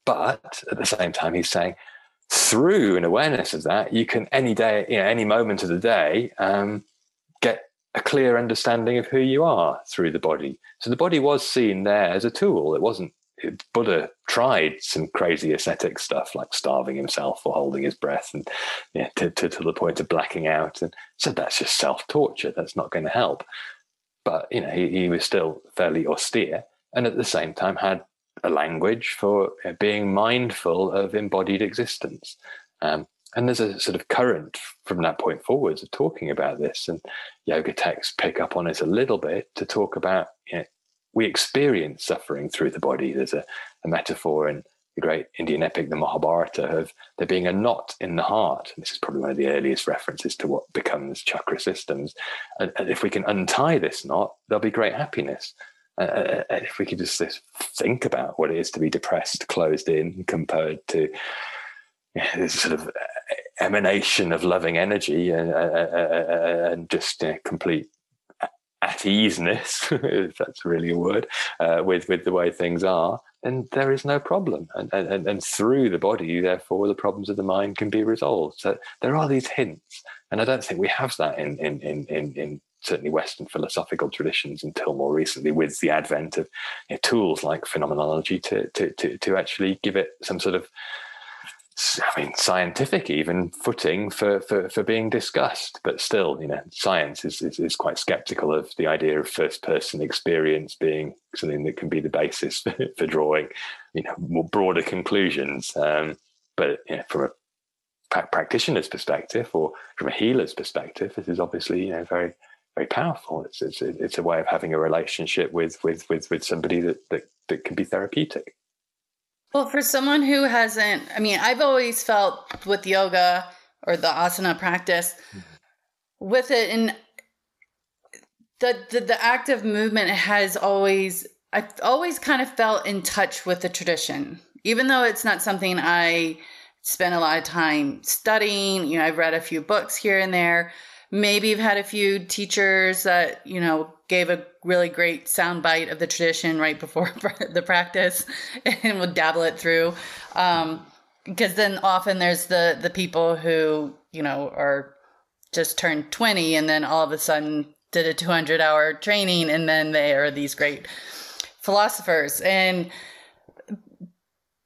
But at the same time, he's saying through an awareness of that, you can any day, you know, any moment of the day, um, get a clear understanding of who you are through the body. So the body was seen there as a tool. It wasn't Buddha tried some crazy ascetic stuff like starving himself or holding his breath and yeah, to, to, to the point of blacking out and said that's just self torture. That's not going to help. But you know, he, he was still fairly austere and at the same time had a language for being mindful of embodied existence. Um, and there's a sort of current from that point forwards of talking about this, and yoga texts pick up on it a little bit to talk about you know, we experience suffering through the body. There's a, a metaphor in the great Indian epic, the Mahabharata, of there being a knot in the heart. And this is probably one of the earliest references to what becomes chakra systems. And, and if we can untie this knot, there'll be great happiness. Uh, uh if we could just, just, think about what it is to be depressed, closed in, compared to yeah, this sort of emanation of loving energy and, uh, uh, uh and just complete at easeness, if that's really a word, uh, with with the way things are, then there is no problem, and, and and through the body, therefore, the problems of the mind can be resolved. So there are these hints, and I don't think we have that in in in in, in certainly Western philosophical traditions until more recently, with the advent of you know, tools like phenomenology to, to to to actually give it some sort of I mean, scientific even footing for, for, for being discussed. But still, you know, science is, is, is quite skeptical of the idea of first person experience being something that can be the basis for, for drawing, you know, more broader conclusions. Um, but you know, from a practitioner's perspective or from a healer's perspective, this is obviously, you know, very, very powerful. It's, it's, it's a way of having a relationship with, with, with, with somebody that, that, that can be therapeutic. Well, for someone who hasn't, I mean, I've always felt with yoga or the asana practice, with it, and the, the the active movement has always, I've always kind of felt in touch with the tradition, even though it's not something I spend a lot of time studying. You know, I've read a few books here and there. Maybe you've had a few teachers that you know gave a really great sound bite of the tradition right before the practice and would dabble it through. Um, because then often there's the the people who you know are just turned 20 and then all of a sudden did a 200 hour training and then they are these great philosophers. And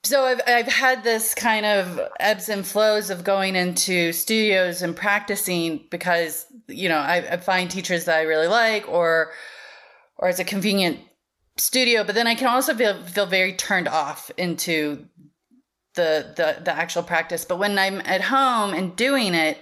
so I've, I've had this kind of ebbs and flows of going into studios and practicing because you know I, I find teachers that I really like or or it's a convenient studio but then I can also feel feel very turned off into the the the actual practice. But when I'm at home and doing it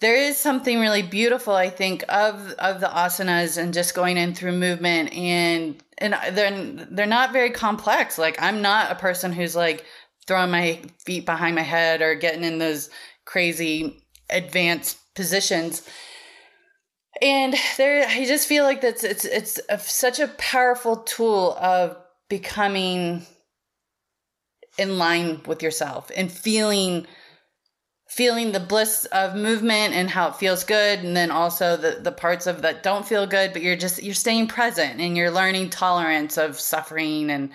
there is something really beautiful i think of of the asanas and just going in through movement and and they're they're not very complex. Like i'm not a person who's like throwing my feet behind my head or getting in those crazy advanced positions. And there i just feel like that's it's it's a, such a powerful tool of becoming in line with yourself and feeling feeling the bliss of movement and how it feels good and then also the, the parts of that don't feel good but you're just you're staying present and you're learning tolerance of suffering and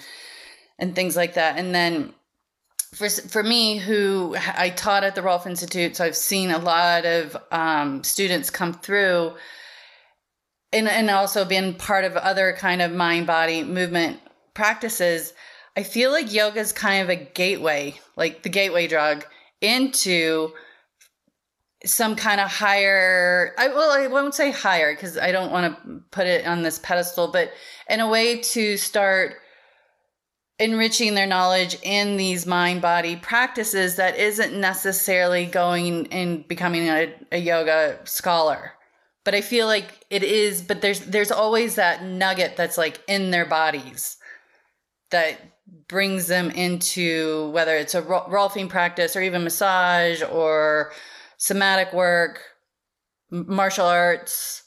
and things like that. And then for for me who I taught at the Rolf Institute so I've seen a lot of um, students come through and and also been part of other kind of mind body movement practices. I feel like yoga is kind of a gateway like the gateway drug into some kind of higher I well I won't say higher because I don't want to put it on this pedestal, but in a way to start enriching their knowledge in these mind body practices that isn't necessarily going and becoming a, a yoga scholar. But i feel like it is but there's there's always that nugget that's like in their bodies that brings them into whether it's a rolfing practice or even massage or somatic work martial arts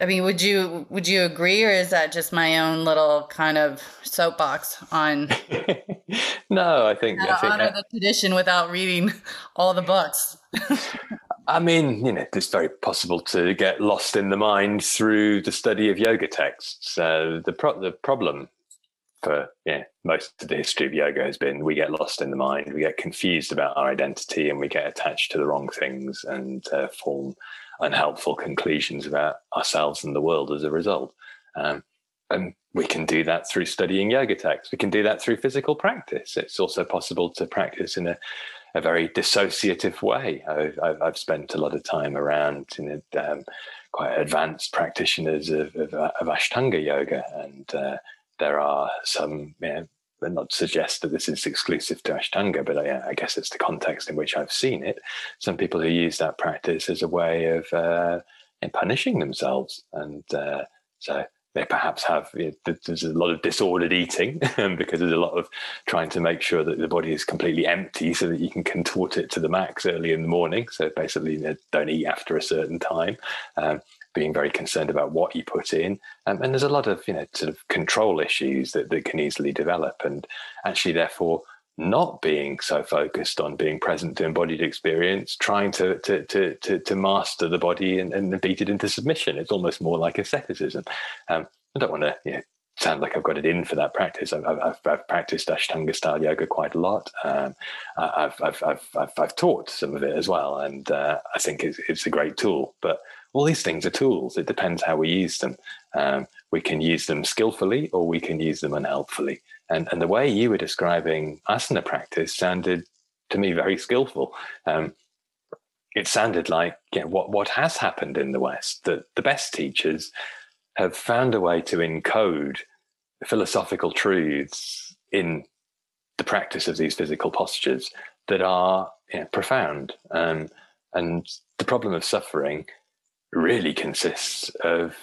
I mean, would you would you agree, or is that just my own little kind of soapbox on? no, I think I think honor the tradition without reading all the books. I mean, you know, it's very possible to get lost in the mind through the study of yoga texts. Uh, the pro- the problem for yeah, most of the history of yoga has been we get lost in the mind, we get confused about our identity, and we get attached to the wrong things and uh, form unhelpful conclusions about ourselves and the world as a result. Um, and we can do that through studying yoga texts. We can do that through physical practice. It's also possible to practice in a, a very dissociative way. I've, I've, spent a lot of time around you know, um, quite advanced practitioners of, of, of Ashtanga yoga, and uh, there are some you know, not suggest that this is exclusive to Ashtanga, but I, I, guess it's the context in which I've seen it. Some people who use that practice as a way of uh, punishing themselves, and uh, so they perhaps have you know, there's a lot of disordered eating because there's a lot of trying to make sure that the body is completely empty so that you can contort it to the max early in the morning. So basically, you know, don't eat after a certain time. Um, being very concerned about what you put in. Um, and there's a lot of, you know, sort of control issues that, that can easily develop. And actually, therefore, not being so focused on being present to embodied experience, trying to to to to, to master the body and, and beat it into submission. It's almost more like asceticism. Um, I don't want to you know, sound like I've got it in for that practice. I've, I've, I've practiced Ashtanga style yoga quite a lot. Um, I've, I've, I've, I've, taught some of it as well, and uh, I think it's, it's a great tool. But all these things are tools. It depends how we use them. Um, we can use them skillfully or we can use them unhelpfully. And, and the way you were describing asana practice sounded to me very skillful. Um, it sounded like you know, what, what has happened in the West, that the best teachers have found a way to encode philosophical truths in the practice of these physical postures that are you know, profound. Um, and the problem of suffering really consists of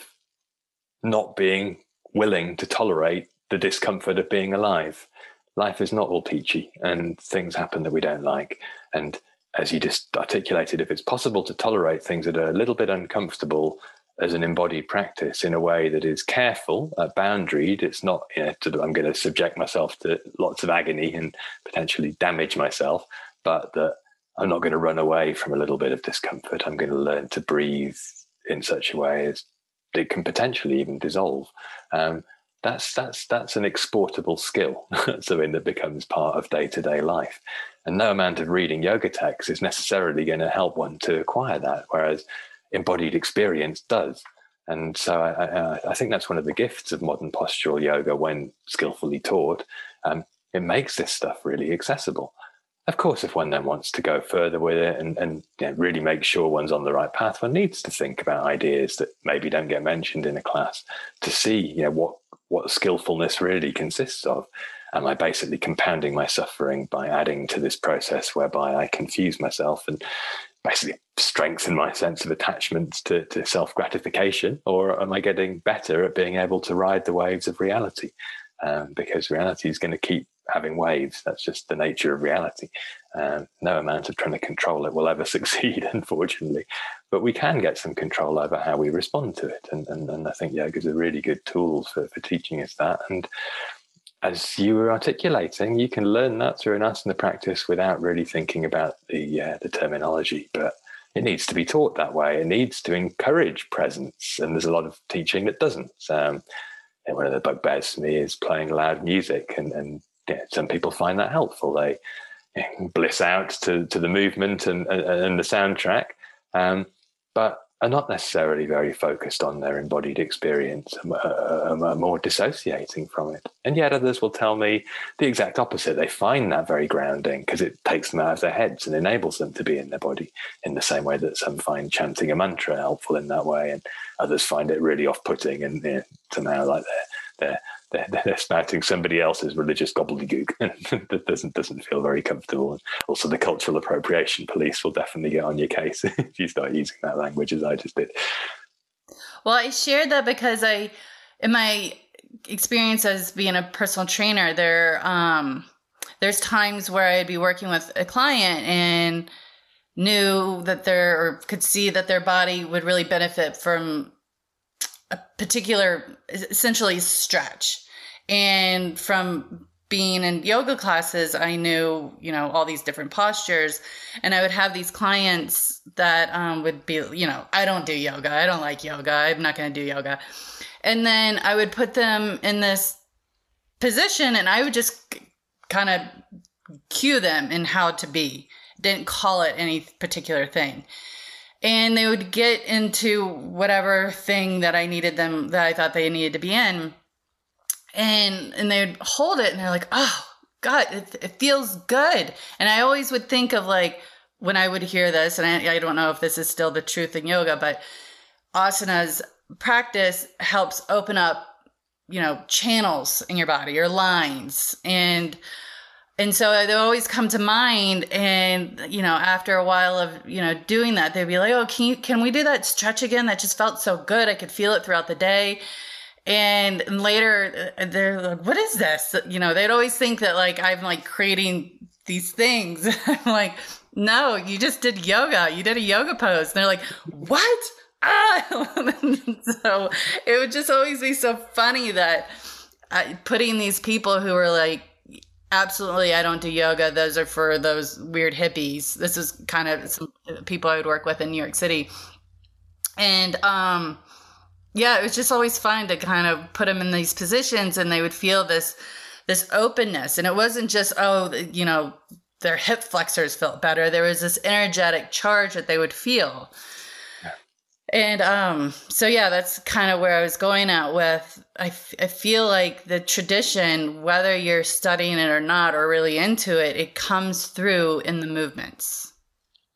not being willing to tolerate the discomfort of being alive. Life is not all peachy and things happen that we don't like. And as you just articulated, if it's possible to tolerate things that are a little bit uncomfortable as an embodied practice in a way that is careful, uh, boundaried, it's not, you know, to, I'm going to subject myself to lots of agony and potentially damage myself, but that I'm not going to run away from a little bit of discomfort. I'm going to learn to breathe in such a way as it can potentially even dissolve. Um, that's that's that's an exportable skill, something that becomes part of day to day life. And no amount of reading yoga texts is necessarily going to help one to acquire that, whereas embodied experience does. And so I, I, I think that's one of the gifts of modern postural yoga when skillfully taught. Um, it makes this stuff really accessible. Of course, if one then wants to go further with it and, and you know, really make sure one's on the right path, one needs to think about ideas that maybe don't get mentioned in a class to see you know, what, what skillfulness really consists of. Am I basically compounding my suffering by adding to this process whereby I confuse myself and basically strengthen my sense of attachment to, to self gratification? Or am I getting better at being able to ride the waves of reality? Um, because reality is going to keep having waves. That's just the nature of reality. Um, no amount of trying to control it will ever succeed, unfortunately. But we can get some control over how we respond to it. And, and, and I think yoga is a really good tool for, for teaching us that. And as you were articulating, you can learn that through an asana practice without really thinking about the, uh, the terminology. But it needs to be taught that way. It needs to encourage presence. And there's a lot of teaching that doesn't. Um, one of the bugbears for me is playing loud music and, and yeah, some people find that helpful. They bliss out to, to the movement and, and, and the soundtrack, um, but are not necessarily very focused on their embodied experience, are, are more dissociating from it. And yet others will tell me the exact opposite. They find that very grounding because it takes them out of their heads and enables them to be in their body in the same way that some find chanting a mantra helpful in that way, and others find it really off-putting and you know, somehow like they're they're they're, they're spouting somebody else's religious gobbledygook that doesn't doesn't feel very comfortable. And also, the cultural appropriation police will definitely get on your case if you start using that language as I just did. Well, I shared that because I, in my experience as being a personal trainer, there um, there's times where I'd be working with a client and knew that their or could see that their body would really benefit from a particular essentially stretch. And from being in yoga classes i knew you know all these different postures. And i would have these clients that um, would be you know i don't do yoga. I don't like yoga. I'm not going to do yoga. And then i would put them in this position and i would just kind of cue them in how to be. Didn't call it any particular thing and they would get into whatever thing that I needed them that I thought they needed to be in, and and they would hold it and they're like, oh God, it, it feels good. And I always would think of like when I would hear this, and I, I don't know if this is still the truth in yoga, but asanas practice helps open up, you know, channels in your body or lines and and so they always come to mind and you know after a while of you know doing that they'd be like oh can you can we do that stretch again? That just felt so good. I could feel it throughout the day. And later uh, they're like what is this? You know they'd always think that like i'm like creating these things. I'm like no you just did yoga. You did a yoga pose. And they're like what? Ah so it would just always be so funny that uh, putting these people who are like absolutely i don't do yoga. Those are for those weird hippies. This is kind of some people i would work with in new york city. And um yeah it was just always fun to kind of put them in these positions and they would feel this this openness. And it wasn't just oh you know their hip flexors felt better. There was this energetic charge that they would feel and um, so yeah, that's kind of where I was going at with. I, f- I feel like the tradition, whether you're studying it or not, or really into it, it comes through in the movements.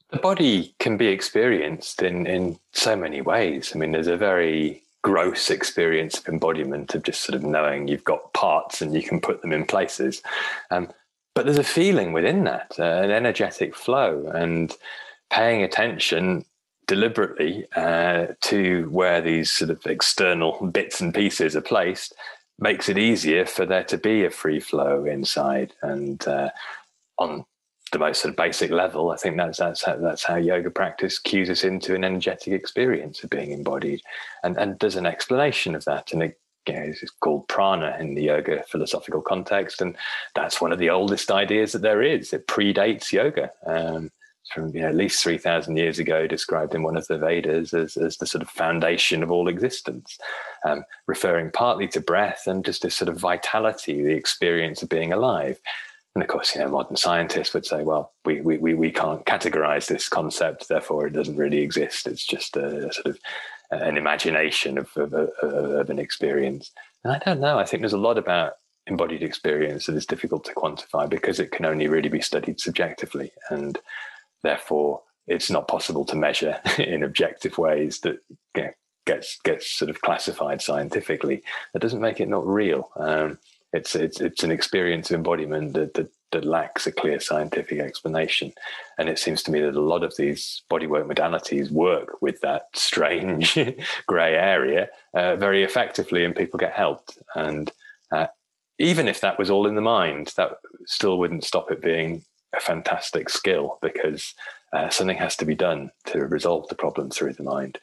The body can be experienced in in so many ways. I mean, there's a very gross experience of embodiment of just sort of knowing you've got parts and you can put them in places. Um, but there's a feeling within that, uh, an energetic flow, and paying attention deliberately uh, to where these sort of external bits and pieces are placed makes it easier for there to be a free flow inside. And uh, on the most sort of basic level i think that's that's how, that's how yoga practice cues us into an energetic experience of being embodied. And and there's an explanation of that. And it, you know, it's called prana in the yoga philosophical context. And that's one of the oldest ideas that there is. It predates yoga. Um, from you know, at least 3,000 years ago, described in one of the Vedas as, as the sort of foundation of all existence, um, referring partly to breath and just this sort of vitality, the experience of being alive. And of course, you know, modern scientists would say, well, we, we, we, we can't categorize this concept, therefore it doesn't really exist. It's just a, a sort of an imagination of, of, of, of an experience. And I don't know. I think there's a lot about embodied experience that is difficult to quantify because it can only really be studied subjectively. And Therefore, it's not possible to measure in objective ways that gets gets sort of classified scientifically. That doesn't make it not real. Um, it's it's it's an experience of embodiment that, that that lacks a clear scientific explanation. And it seems to me that a lot of these bodywork modalities work with that strange grey area uh, very effectively, and people get helped. And uh, even if that was all in the mind, that still wouldn't stop it being a fantastic skill because uh, something has to be done to resolve the problem through the mind.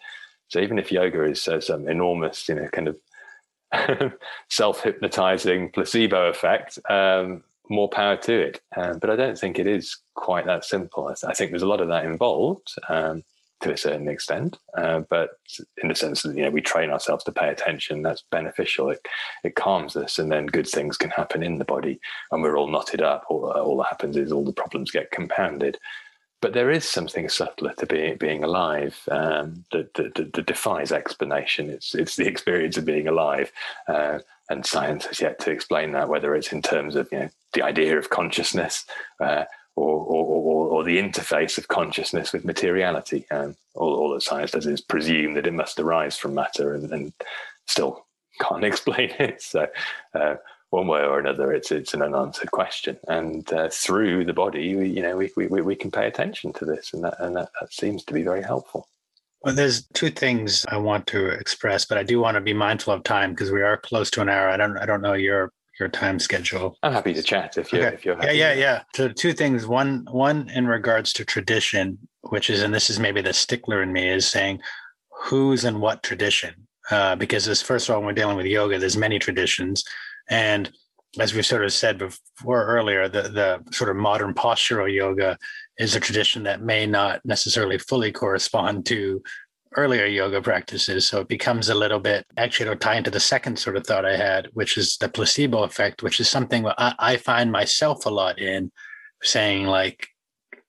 So even if yoga is uh, some enormous, you know, kind of self-hypnotizing placebo effect, um, more power to it. Um, but I don't think it is quite that simple. I, th- I, think there's a lot of that involved. Um, to a certain extent. Uh, but in the sense that you know we train ourselves to pay attention, that's beneficial. It it calms us, and then good things can happen in the body, and we're all knotted up. All, all that happens is all the problems get compounded. But there is something subtler to being being alive um, that, that, that, defies explanation. It's it's the experience of being alive, uh, and science has yet to explain that. Whether it's in terms of you know the idea of consciousness, uh, or, or, or, the interface of consciousness with materiality. All, all, that science does is presume that it must arise from matter and, and still can't explain it. So, uh, one way or another, it's it's an unanswered question, and uh, through the body, we, you know, we, we we can pay attention to this, and that and that, that seems to be very helpful. Well, there's two things I want to express, but I do want to be mindful of time because we are close to an hour. I don't I don't know your your time schedule. I'm happy to chat if you okay. if you're happy. Yeah, yeah, yeah. So two things. One one in regards to tradition, which is and this is maybe the stickler in me is saying who's and what tradition. Uh, because as first of all, when we're dealing with yoga, there's many traditions. And as we sort of said before earlier, the, the sort of modern postural yoga is a tradition that may not necessarily fully correspond to earlier yoga practices. So it becomes a little bit, actually, it'll tie into the second sort of thought I had, which is the placebo effect, which is something I, I find myself a lot in saying, like,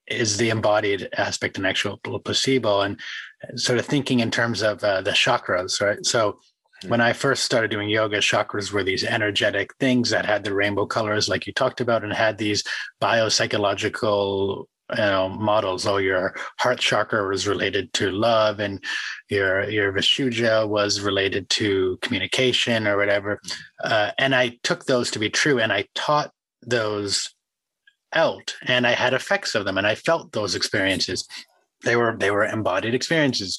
is the embodied aspect an actual placebo? And sort of thinking in terms of uh, the chakras, right? So when I first started doing yoga, chakras were these energetic things that had the rainbow colors, like you talked about, and had these biopsychological you know, models. Oh, your heart chakra was related to love, and your your Vishuddha was related to communication or whatever. Uh, and I took those to be true, and I taught those out, and I had effects of them, and I felt those experiences. They were they were embodied experiences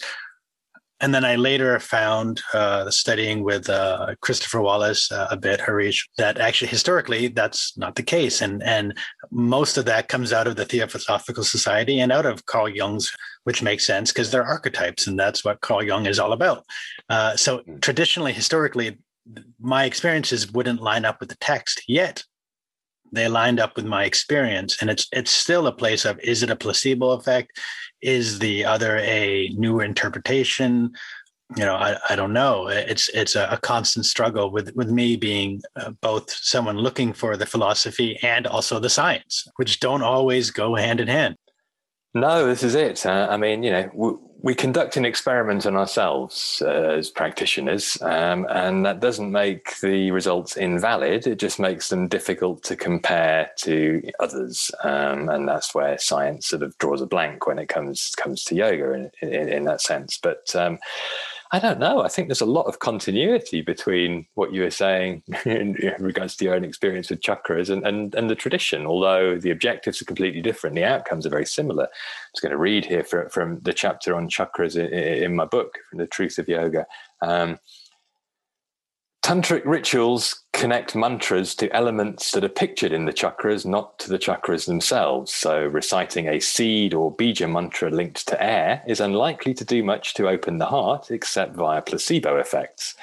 and then I later found uh, studying with uh, Christopher Wallis uh, a bit, Hareesh, that actually historically that's not the case, and and most of that comes out of the Theosophical Society and out of Carl Jung's, which makes sense because they're archetypes, and that's what Carl Jung is all about. Uh, so hmm. traditionally, historically, my experiences wouldn't line up with the text yet. They lined up with my experience, and it's it's still a place of is it a placebo effect? Is the other a new interpretation? You know i, I don't know. It's it's a, constant struggle with with me being uh, both someone looking for the philosophy and also the science which don't always go hand in hand. No this is it. Uh, i mean you know we conduct an experiment on ourselves uh, as practitioners, um, and that doesn't make the results invalid. It just makes them difficult to compare to others, um, and that's where science sort of draws a blank when it comes comes to yoga in, in, in that sense. But um, I don't know. I think there's a lot of continuity between what you were saying in, regards to your own experience with chakras and, and, and the tradition, although the objectives are completely different. The outcomes are very similar. I was going to read here for, from the chapter on chakras in, in, my book, from The Truth of Yoga. Um, Tantric rituals connect mantras to elements that are pictured in the chakras, not to the chakras themselves. So, reciting a seed or bija mantra linked to air is unlikely to do much to open the heart except via placebo effects.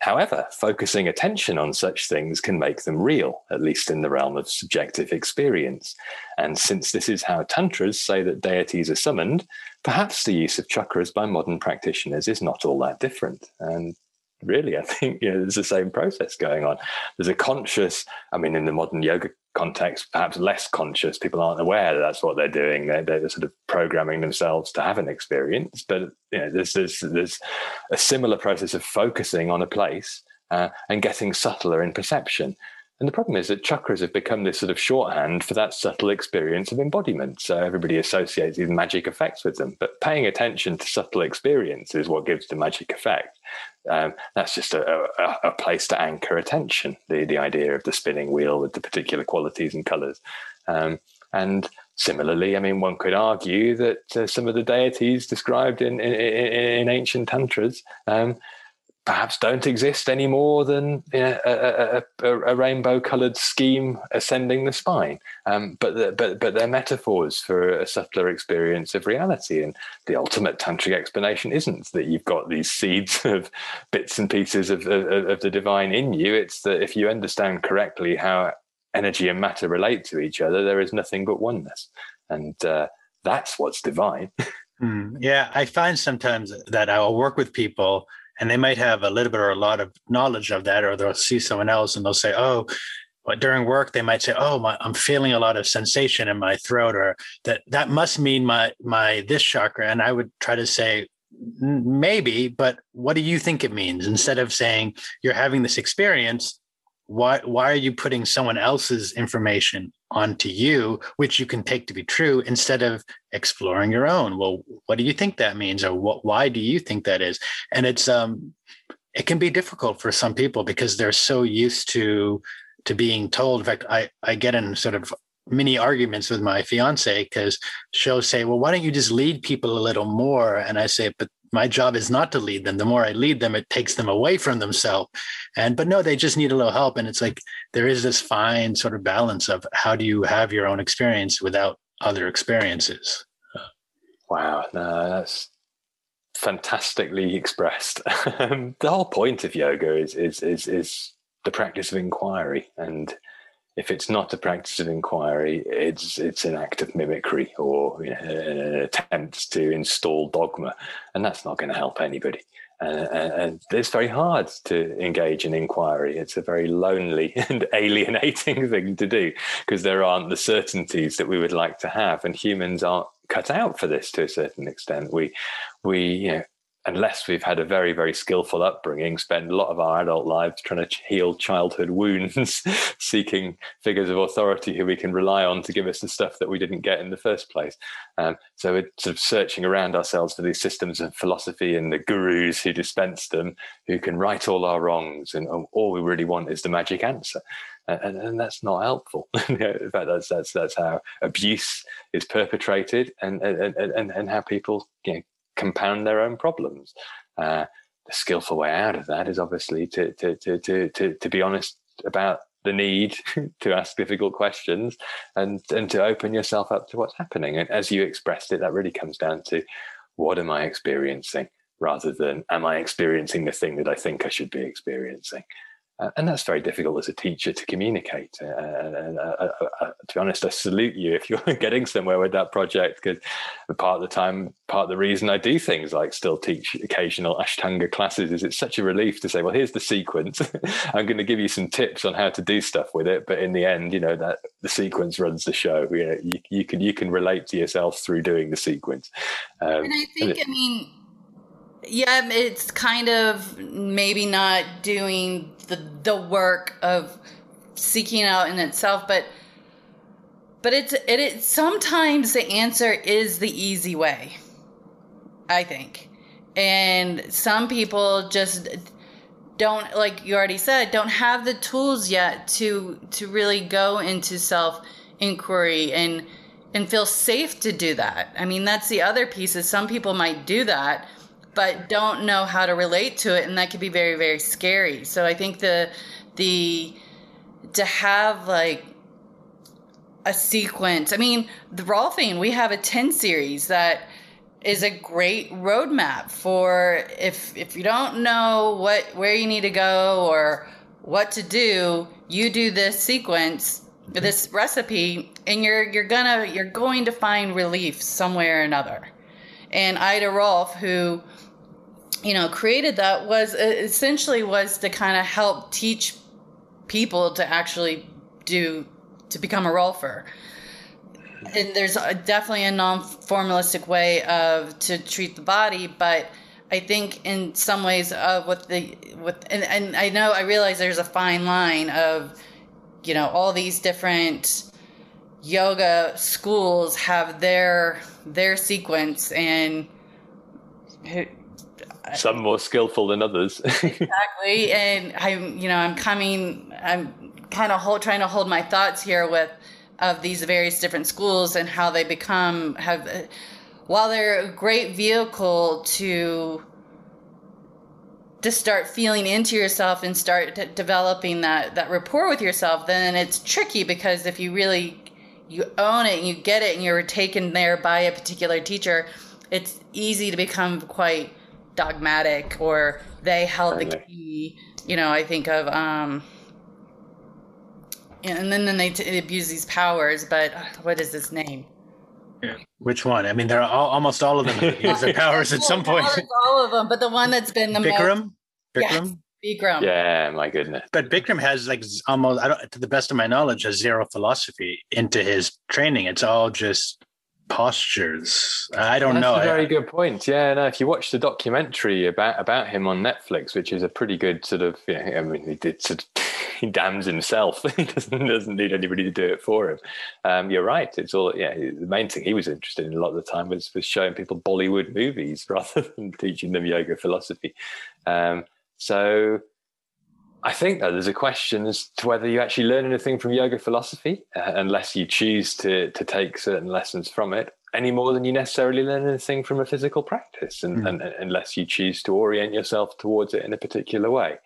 However, focusing attention on such things can make them real, at least in the realm of subjective experience. And since this is how tantras say that deities are summoned, perhaps the use of chakras by modern practitioners is not all that different. And really i think you know there's the same process going on. There's a conscious i mean in the modern yoga context perhaps less conscious people aren't aware that that's what they're doing. They're, they're sort of programming themselves to have an experience. But you know there's there's, there's a similar process of focusing on a place uh, and getting subtler in perception and the problem is that chakras have become this sort of shorthand for that subtle experience of embodiment. So everybody associates these magic effects with them. But paying attention to subtle experience is what gives the magic effect. Um, that's just a, a, a, place to anchor attention, the, the idea of the spinning wheel with the particular qualities and colors. Um, and similarly, I mean, one could argue that uh, some of the deities described in, in, in ancient tantras um, perhaps don't exist any more than you know, a, a, a rainbow coloured scheme ascending the spine. Um, but, the, but, but they're metaphors for a subtler experience of reality. And the ultimate tantric explanation isn't that you've got these seeds of bits and pieces of, of, of the divine in you. It's that if you understand correctly how energy and matter relate to each other, there is nothing but oneness. And uh, that's what's divine. mm, yeah, I find sometimes that I'll work with people and they might have a little bit or a lot of knowledge of that, or they'll see someone else and they'll say, "Oh." But during work, they might say, "Oh, my, I'm feeling a lot of sensation in my throat," or that that must mean my my this chakra. And I would try to say, maybe, but what do you think it means? Instead of saying you're having this experience, why why are you putting someone else's information onto you which you can take to be true instead of exploring your own well what do you think that means or what why do you think that is and it's um it can be difficult for some people because they're so used to to being told. In fact, I I get in sort of many arguments with my fiance because she'll say, "Well, why don't you just lead people a little more?" And I say, "But my job is not to lead them. The more I lead them, it takes them away from themselves." And but no, they just need a little help. And it's like there is this fine sort of balance of how do you have your own experience without other experiences. Wow, no, that's fantastically expressed. the whole point of yoga is is is is the practice of inquiry and if it's not a practice of inquiry, it's it's an act of mimicry or you know, an attempt to install dogma, and that's not going to help anybody. Uh, and it's very hard to engage in inquiry. It's a very lonely and alienating thing to do because there aren't the certainties that we would like to have, and humans aren't cut out for this to a certain extent. We we you know unless we've had a very, very skillful upbringing, spend a lot of our adult lives trying to heal childhood wounds, seeking figures of authority who we can rely on to give us the stuff that we didn't get in the first place. Um, so we're sort of searching around ourselves for these systems of philosophy and the gurus who dispense them, who can right all our wrongs. And all we really want is the magic answer. And, and, that's not helpful. in fact, that's that's that's how abuse is perpetrated, and and and, and how people you know, compound their own problems. Uh, the skillful way out of that is obviously to to to to to, to be honest about the need to ask difficult questions and and to open yourself up to what's happening. And as you expressed it, that really comes down to what am I experiencing rather than am I experiencing the thing that I think I should be experiencing. Uh, and that's very difficult as a teacher to communicate. Uh, and uh, uh, uh, to be honest, I salute you if you're getting somewhere with that project because part of the time, part of the reason I do things like still teach occasional Ashtanga classes is it's such a relief to say, well, here's the sequence. I'm going to give you some tips on how to do stuff with it, but in the end, you know that the sequence runs the show. You know, you, you can you can relate to yourself through doing the sequence. Um, and I think, and it, I mean yeah, it's kind of maybe not doing the the work of seeking out in itself, but but it's it, it sometimes the answer is the easy way. I think. And some people just don't like you already said don't have the tools yet to to really go into self inquiry and and feel safe to do that. I mean, that's the other piece is some people might do that but don't know how to relate to it and that could be very very scary. So i think the the to have like a sequence i mean the rolfing we have a 10 series that is a great roadmap for if if you don't know what where you need to go or what to do you do this sequence mm-hmm. this recipe and you're you're gonna you're going to find relief somewhere or another. And ida rolf who you know created that was uh, essentially was to kind of help teach people to actually do to become a rolfer. And there's a, definitely a non-formalistic way of to treat the body but i think in some ways of with the with and, and i know i realize there's a fine line of you know all these different yoga schools have their their sequence and some more skillful than others. exactly, and I'm, you know, I'm coming. I'm kind of hold, trying to hold my thoughts here with of these various different schools and how they become have. While they're a great vehicle to to start feeling into yourself and start developing that that rapport with yourself, then it's tricky because if you really you own it and you get it and you're taken there by a particular teacher, it's easy to become quite dogmatic or they held the key. You know, I think of um, and then then they, t- abuse these powers. But uh, what is his name? Which one? I mean, they're all, almost all of them use their powers at some point. All of them, but the one that's been the Bikram? most. Bikram. Yes, Bikram. Yeah, my goodness. But Bikram has like almost, I don't, to the best of my knowledge, has zero philosophy into his training. It's all just postures. I don't That's know. a very good point. Yeah, no. If you watch the documentary about about him on Netflix, which is a pretty good sort of, yeah, I mean, he did sort of, he damns himself. he doesn't doesn't need anybody to do it for him. Um, you're right. It's all yeah. The main thing he was interested in a lot of the time was was showing people Bollywood movies rather than teaching them yoga philosophy. Um, So I think that there's a question as to whether you actually learn anything from yoga philosophy, uh, unless you choose to to take certain lessons from it, any more than you necessarily learn anything from a physical practice, and, mm. and, and unless you choose to orient yourself towards it in a particular way.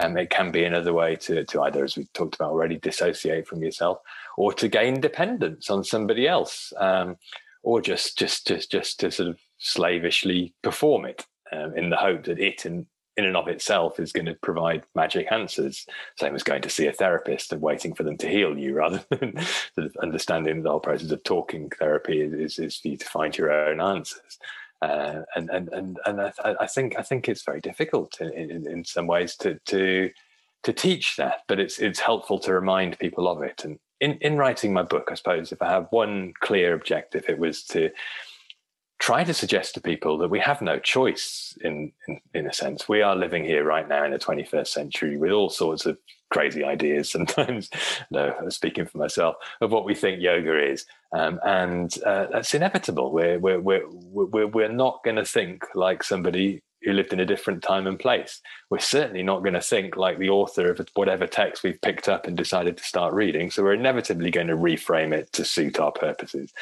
Um, it can be another way to, to either, as we've talked about already, dissociate from yourself, or to gain dependence on somebody else, um, or just just just just to sort of slavishly perform it um, in the hope that it and in and of itself is going to provide magic answers. Same as going to see a therapist and waiting for them to heal you, rather than sort of understanding the whole process of talking therapy is, is for you to find your own answers. Uh, and and and and I, I, think I think it's very difficult in, in, in some ways to to to teach that, but it's it's helpful to remind people of it. And in in writing my book, I suppose if I have one clear objective, it was to try to suggest to people that we have no choice in, in, in a sense. We are living here right now in the 21st century with all sorts of crazy ideas sometimes, no, speaking for myself, of what we think yoga is. Um, and uh, that's inevitable. We're, we're, we're, we're, we're not going to think like somebody who lived in a different time and place. We're certainly not going to think like the author of whatever text we've picked up and decided to start reading. So we're inevitably going to reframe it to suit our purposes.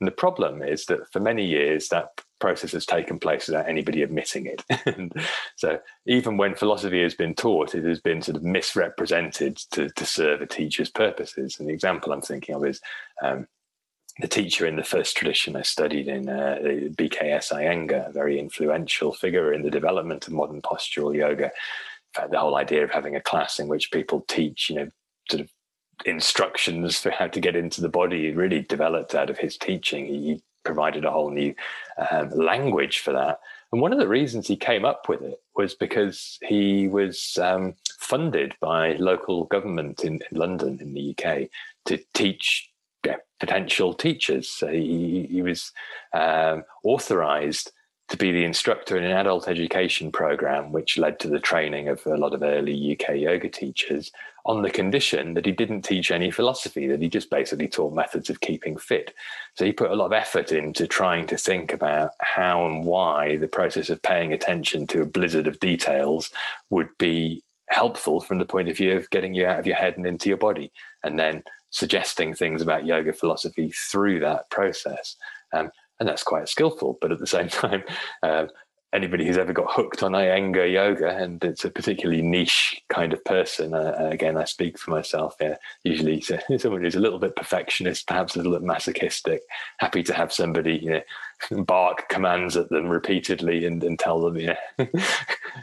And the problem is that for many years, that process has taken place without anybody admitting it. so even when philosophy has been taught, it has been sort of misrepresented to, to serve a teacher's purposes. And the example I'm thinking of is um, the teacher in the first tradition I studied in, uh, BKS Iyengar, a very influential figure in the development of modern postural yoga. In fact, the whole idea of having a class in which people teach, you know, sort of instructions for how to get into the body really developed out of his teaching. He provided a whole new um, language for that. And one of the reasons he came up with it was because he was um, funded by local government in, in London, in the UK, to teach potential teachers. So he, he was um, authorized to be the instructor in an adult education program, which led to the training of a lot of early UK yoga teachers on the condition that he didn't teach any philosophy, that he just basically taught methods of keeping fit. So he put a lot of effort into trying to think about how and why the process of paying attention to a blizzard of details would be helpful from the point of view of getting you out of your head and into your body. And then suggesting things about yoga philosophy through that process. Um, and that's quite skillful. But at the same time, uh, anybody who's ever got hooked on Iyengar yoga, and it's a particularly niche kind of person. Uh, again, I speak for myself. Yeah, usually someone who's a little bit perfectionist, perhaps a little bit masochistic, happy to have somebody you know bark commands at them repeatedly and, and tell them you know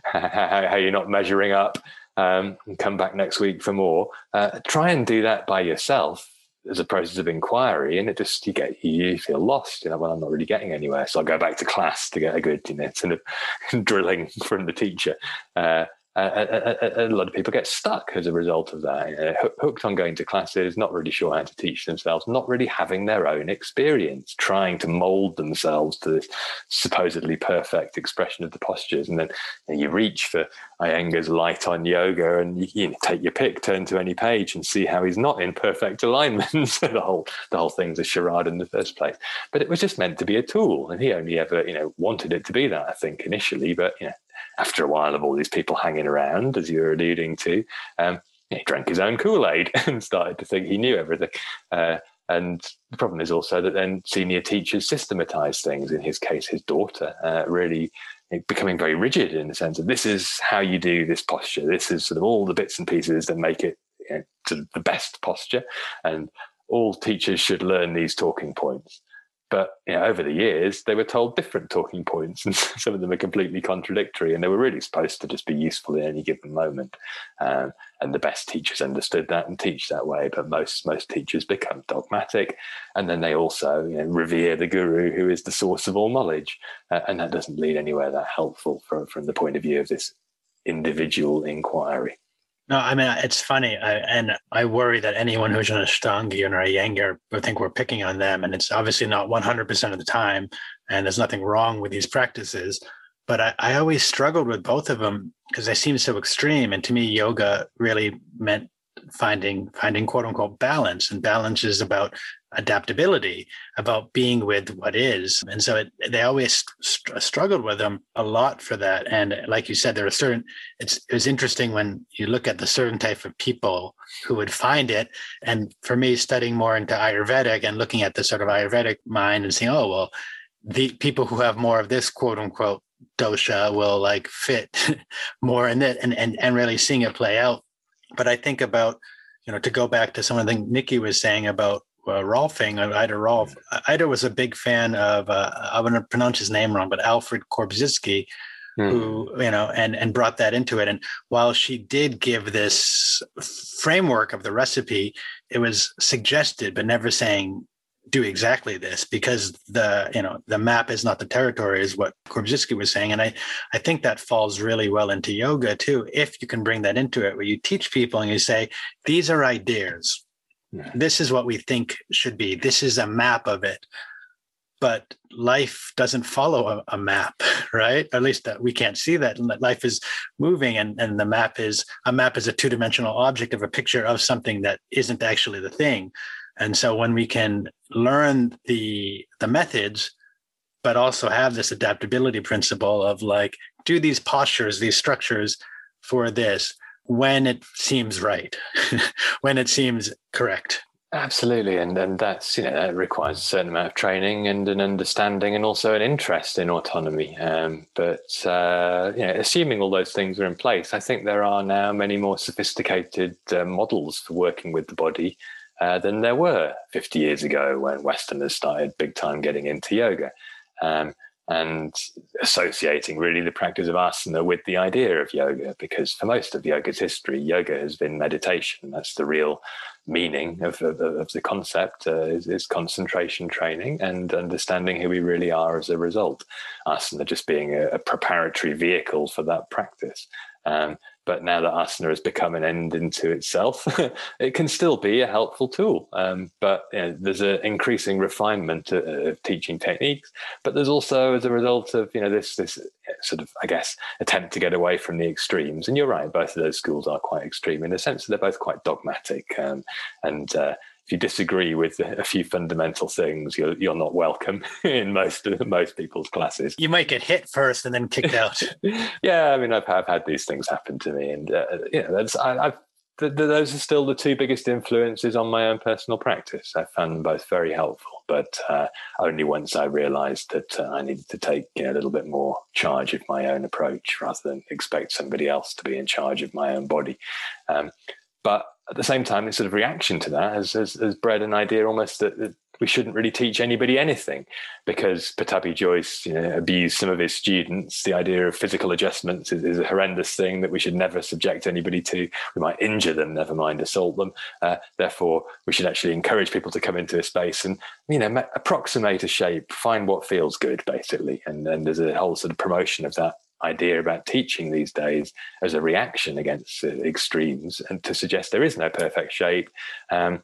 how, how you're not measuring up um, and come back next week for more. Uh, try and do that by yourself as a process of inquiry, and it just you get you feel lost. You know, well, I'm not really getting anywhere, so I'll go back to class to get a good you know sort of drilling from the teacher. Uh, a, a, a, lot of people get stuck as a result of that. Uh, hooked on going to classes, not really sure how to teach themselves, not really having their own experience, trying to mold themselves to this supposedly perfect expression of the postures. And then you, know, you reach for Iyengar's light on yoga and you, you know, take your pick, turn to any page and see how he's not in perfect alignment. so the whole, the whole thing's a charade in the first place. But it was just meant to be a tool. And he only ever, you know, wanted it to be that, I think, initially. But, you know, after a while of all these people hanging around, as you were alluding to, um, he drank his own Kool Aid and started to think he knew everything. Uh, and the problem is also that then senior teachers systematize things. In his case, his daughter uh, really becoming very rigid in the sense of this is how you do this posture. This is sort of all the bits and pieces that make it you know, sort of the best posture. And all teachers should learn these talking points. But you know, over the years, they were told different talking points, and some of them are completely contradictory. And they were really supposed to just be useful in any given moment. Um, and the best teachers understood that and teach that way. But most most teachers become dogmatic, and then they also you know, revere the guru, who is the source of all knowledge, uh, and that doesn't lead anywhere that helpful from from the point of view of this individual inquiry. No, I mean it's funny, I, and I worry that anyone who's an Ashtanga or a Iyengar would think we're picking on them, and it's obviously not 100% of the time, and there's nothing wrong with these practices. But I, I always struggled with both of them because they seem so extreme, and to me, yoga really meant finding finding quote unquote balance, and balance is about adaptability, about being with what is. And so it, they always st- struggled with them a lot for that. And like you said, there are certain, it's, it was interesting when you look at the certain type of people who would find it. And for me, studying more into Ayurvedic and looking at the sort of Ayurvedic mind and saying, oh, well, the people who have more of this quote unquote dosha will like fit more in it and, and, and really seeing it play out. But I think about, you know, to go back to some of the things Nikki was saying about uh, Rolfing, uh, Ida Rolf. Ida was a big fan of, uh, I'm going to pronounce his name wrong, but Alfred Korzybski, mm. who, you know, and, and brought that into it. And while she did give this framework of the recipe, it was suggested, but never saying, do exactly this because the you know the map is not the territory is what Korzybski was saying and I I think that falls really well into yoga too if you can bring that into it where you teach people and you say these are ideas this is what we think should be. This is a map of it. But life doesn't follow a, a map, right? At least that we can't see that. Life is moving, and, and the map is a map is a two dimensional object of a picture of something that isn't actually the thing. And so when we can learn the the methods, but also have this adaptability principle of like do these postures, these structures for this, when it seems right, when it seems correct. Absolutely, and and that's you know that requires a certain amount of training and an understanding, and also an interest in autonomy. Um, but uh, you know, assuming all those things are in place, I think there are now many more sophisticated uh, models for working with the body uh, than there were 50 years ago when Westerners started big time getting into yoga. Um, and associating really the practice of asana with the idea of yoga, because for most of yoga's history, yoga has been meditation. That's the real meaning of, of, of the concept uh, is, is, concentration training and understanding who we really are as a result. Asana just being a, a preparatory vehicle for that practice. Um, but now that asana has become an end into itself, it can still be a helpful tool. Um, but you know, there's an increasing refinement of, of, teaching techniques. But there's also, as a result of you know this this sort of I guess attempt to get away from the extremes. And you're right, both of those schools are quite extreme in the sense that they're both quite dogmatic um, and. Uh, if you disagree with a few fundamental things, you're you're not welcome in most most people's classes. You might get hit first and then kicked out. yeah, I mean, I've, I've had these things happen to me, and uh, you know, that's I, have those are still the two biggest influences on my own personal practice. I found them both very helpful, but uh, only once I realised that uh, I needed to take you know, a little bit more charge of my own approach rather than expect somebody else to be in charge of my own body. Um, but at the same time, this sort of reaction to that has, has, has bred an idea almost that, that, we shouldn't really teach anybody anything because Pattabhi Jois you know, abused some of his students. The idea of physical adjustments is, is, a horrendous thing that we should never subject anybody to. We might injure them, never mind assault them. Uh, therefore, we should actually encourage people to come into a space and you know approximate a shape, find what feels good, basically. And then there's a whole sort of promotion of that idea about teaching these days as a reaction against extremes and to suggest there is no perfect shape. Um,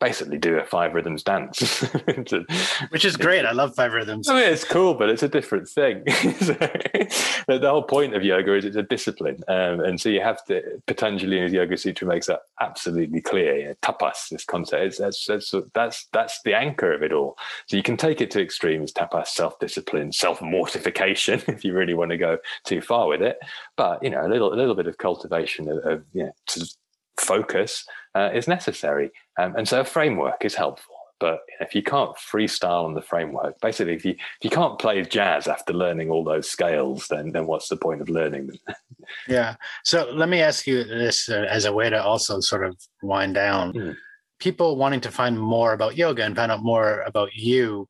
basically do a five rhythms dance. Which is great. I love five rhythms. I mean it's cool but it's a different thing the whole point of yoga is it's a discipline um, and so you have to patanjali in his yoga sutra makes that absolutely clear you know, tapas this concept that's, that's that's that's the anchor of it all so you can take it to extremes tapas self-discipline self-mortification if you really want to go too far with it but you know a little a little bit of cultivation of, of you know, focus uh, is necessary. Um, and so a framework is helpful. But if you can't freestyle on the framework, basically, if you if you can't play jazz after learning all those scales, then then what's the point of learning them? yeah. So let me ask you this uh, as a way to also sort of wind down. Mm. People wanting to find more about yoga and find out more about you,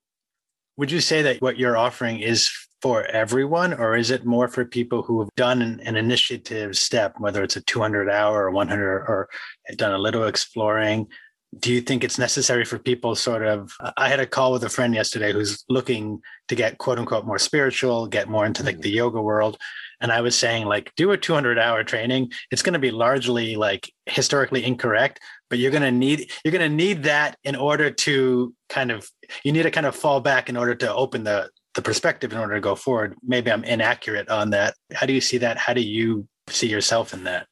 would you say that what you're offering is for everyone, or is it more for people who have done an, an, initiative step, whether it's a 200 hour or 100 or done a little exploring? Do you think it's necessary for people sort of? I had a call with a friend yesterday who's looking to get quote unquote more spiritual, get more into like mm-hmm. the yoga world. And I was saying, like, do a 200 hour training. It's going to be largely like historically incorrect, but you're going to need you're going to need that in order to kind of you need to kind of fall back in order to open the the perspective in order to go forward. Maybe I'm inaccurate on that. How do you see that? How do you see yourself in that?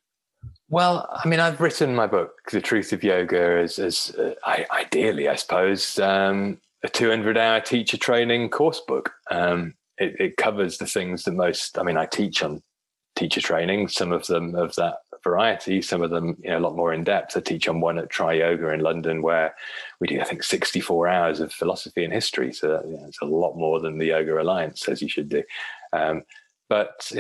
Well, I mean, I've written my book, The Truth of Yoga, as, as uh, I, ideally, I suppose, um, a 200 hour teacher training course book. Um, it, it, covers the things that most, I mean, I teach on teacher training, some of them of that variety, some of them you know, a lot more in depth. I teach on one at Tri Yoga in London where we do, I think, 64 hours of philosophy and history. So you know, it's a lot more than the Yoga Alliance says you should do. Um, but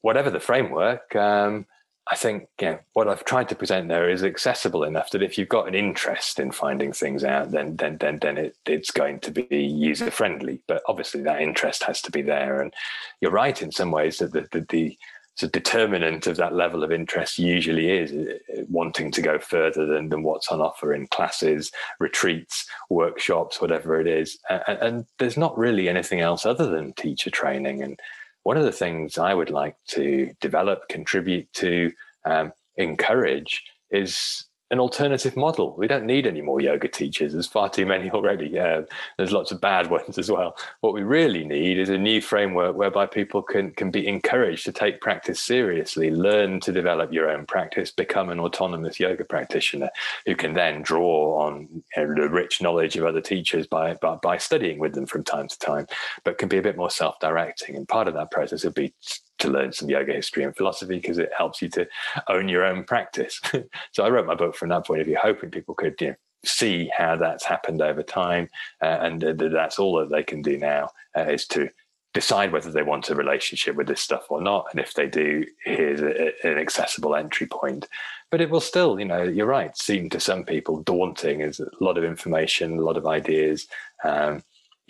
whatever the framework, um, I think what I've tried to present there is accessible enough that if you've got an interest in finding things out, then then then then it, it's going to be user friendly. But obviously, that interest has to be there. And you're right in some ways that the, the, the so determinant of that level of interest usually is uh, wanting to go further than, than what's on offer in classes, retreats, workshops, whatever it is. And, and there's not really anything else other than teacher training. And one of the things I would like to develop, contribute to, um, encourage is an alternative model. We don't need any more yoga teachers. There's far too many already. Uh, there's lots of bad ones as well. What we really need is a new framework whereby people can can be encouraged to take practice seriously, learn to develop your own practice, become an autonomous yoga practitioner who can then draw on you know, the rich knowledge of other teachers by, by by studying with them from time to time, but can be a bit more self-directing. And part of that process would be to learn some yoga history and philosophy because it helps you to own your own practice. so I wrote my book from that point of view, hoping people could you know, see how that's happened over time, uh, and uh, that's all that they can do now uh, is to decide whether they want a relationship with this stuff or not. And if they do, here's a, an accessible entry point. But it will still, you know, you're right, seem to some people daunting. There's a lot of information, a lot of ideas. Um,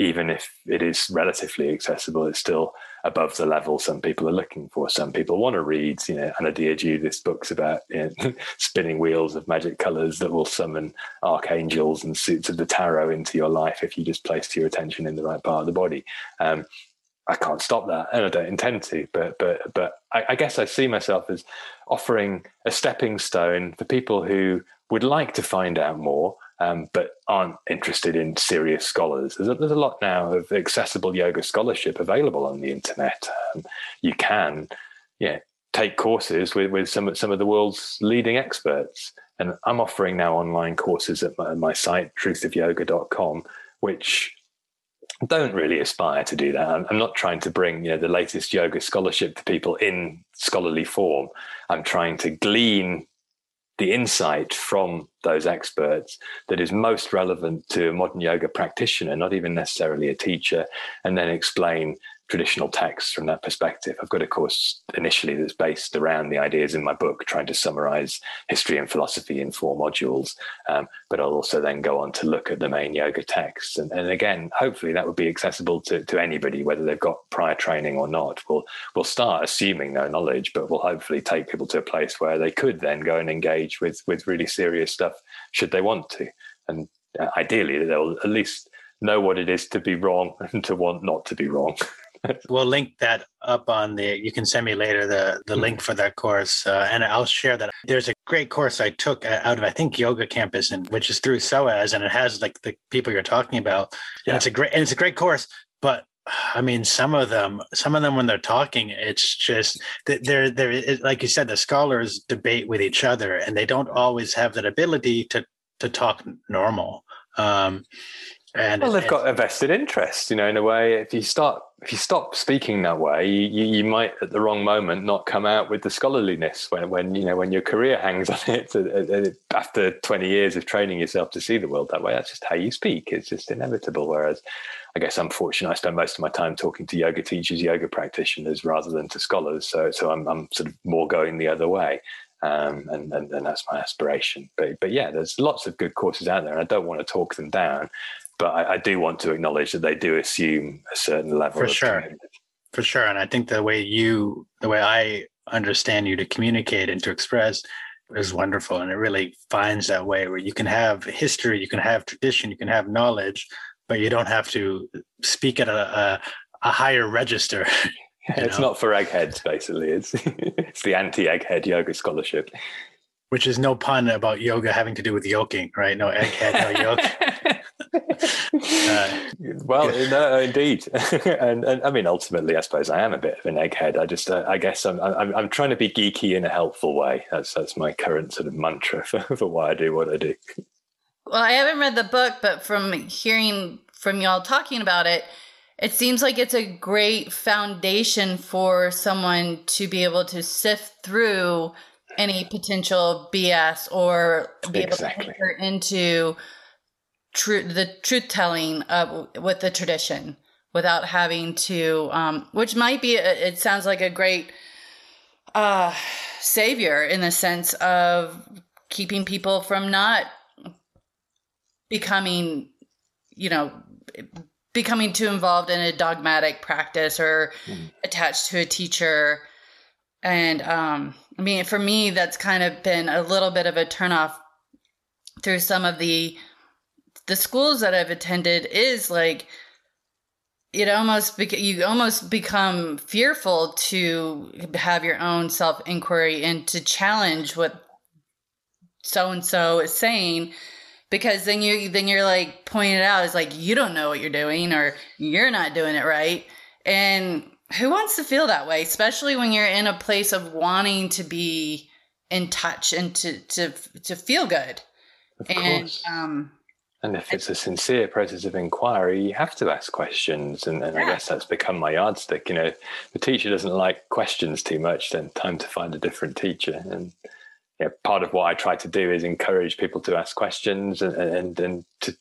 even if it is relatively accessible, it's still above the level some people are looking for. Some people want to read, you know, Anodea Judith's books about you know, spinning wheels of magic colors that will summon archangels and suits of the tarot into your life if you just place your attention in the right part of the body. Um, I can't stop that, and I don't intend to. But but but I, I guess I see myself as offering a stepping stone for people who would like to find out more um, but aren't interested in serious scholars. There's a, there's a, lot now of accessible yoga scholarship available on the internet. Um, you can, yeah, take courses with, with some some of the world's leading experts. And I'm offering now online courses at my, my site, truthofyoga.com, which don't really aspire to do that. I'm, I'm not trying to bring you know the latest yoga scholarship to people in scholarly form. I'm trying to glean the insight from those experts that is most relevant to a modern yoga practitioner, not even necessarily a teacher, and then explain traditional texts from that perspective. I've got a course initially that's based around the ideas in my book, trying to summarize history and philosophy in four modules. Um, but I'll also then go on to look at the main yoga texts. And, and again, hopefully that would be accessible to, to anybody, whether they've got prior training or not. We'll, we'll start assuming no knowledge, but we'll hopefully take people to a place where they could then go and engage with, with really serious stuff should they want to. And uh, ideally, they'll at least know what it is to be wrong and to want not to be wrong. We'll link that up on the you can send me later the the link for that course uh, and i'll share that there's a great course i took out of i think yoga campus and which is through soas and it has like the people you're talking about yeah. and it's a great and it's a great course but I mean, some of them, some of them, when they're talking, it's just they're they're like you said, the scholars debate with each other, and they don't always have that ability to to talk normal. Um, and well, they've got a vested interest, you know, in a way. If you start, if you stop speaking that way, you, you might at the wrong moment not come out with the scholarliness when, when you know, when your career hangs on it. Uh, uh, uh, after twenty years of training yourself to see the world that way, that's just how you speak. It's just inevitable. Whereas, I guess I'm fortunate. I spend most of my time talking to yoga teachers, yoga practitioners, rather than to scholars. So, so I'm, I'm sort of more going the other way. Um, and, and, and that's my aspiration. But but yeah, there's lots of good courses out there, and I don't want to talk them down but I, I, do want to acknowledge that they do assume a certain level of. for sure commitment. for sure and i think the way you the way i understand you to communicate and to express is wonderful and it really finds that way where you can have history you can have tradition you can have knowledge but you don't have to speak at a, a, a higher register it's know? not for eggheads basically it's it's the anti-egghead yoga scholarship which is no pun about yoga having to do with yoking right no egghead no yoke uh, well, no, indeed, and, and I mean, ultimately, I suppose I am a bit of an egghead. I just, uh, I guess, I'm, I'm, I'm trying to be geeky in a helpful way. That's that's my current sort of mantra for, for why I do what I do. Well, I haven't read the book, but from hearing from y'all talking about it, it seems like it's a great foundation for someone to be able to sift through any potential BS or be exactly. able to enter into true the truth telling of with the tradition without having to um, which might be a, it sounds like a great uh savior in the sense of keeping people from not becoming you know becoming too involved in a dogmatic practice or mm. attached to a teacher. And um, I mean, for me, that's kind of been a little bit of a turnoff through some of the the schools that I've attended. Is like it almost you almost become fearful to have your own self inquiry and to challenge what so and so is saying because then you then you're like pointed out as like you don't know what you're doing or you're not doing it right and who wants to feel that way especially when you're in a place of wanting to be in touch and to to to feel good of and course. um and if it's a sincere process of inquiry, you have to ask questions. And, and yeah. I guess that's become my yardstick. You know, the teacher doesn't like questions too much, then time to find a different teacher. And you know, part of what I try to do is encourage people to ask questions and and, and to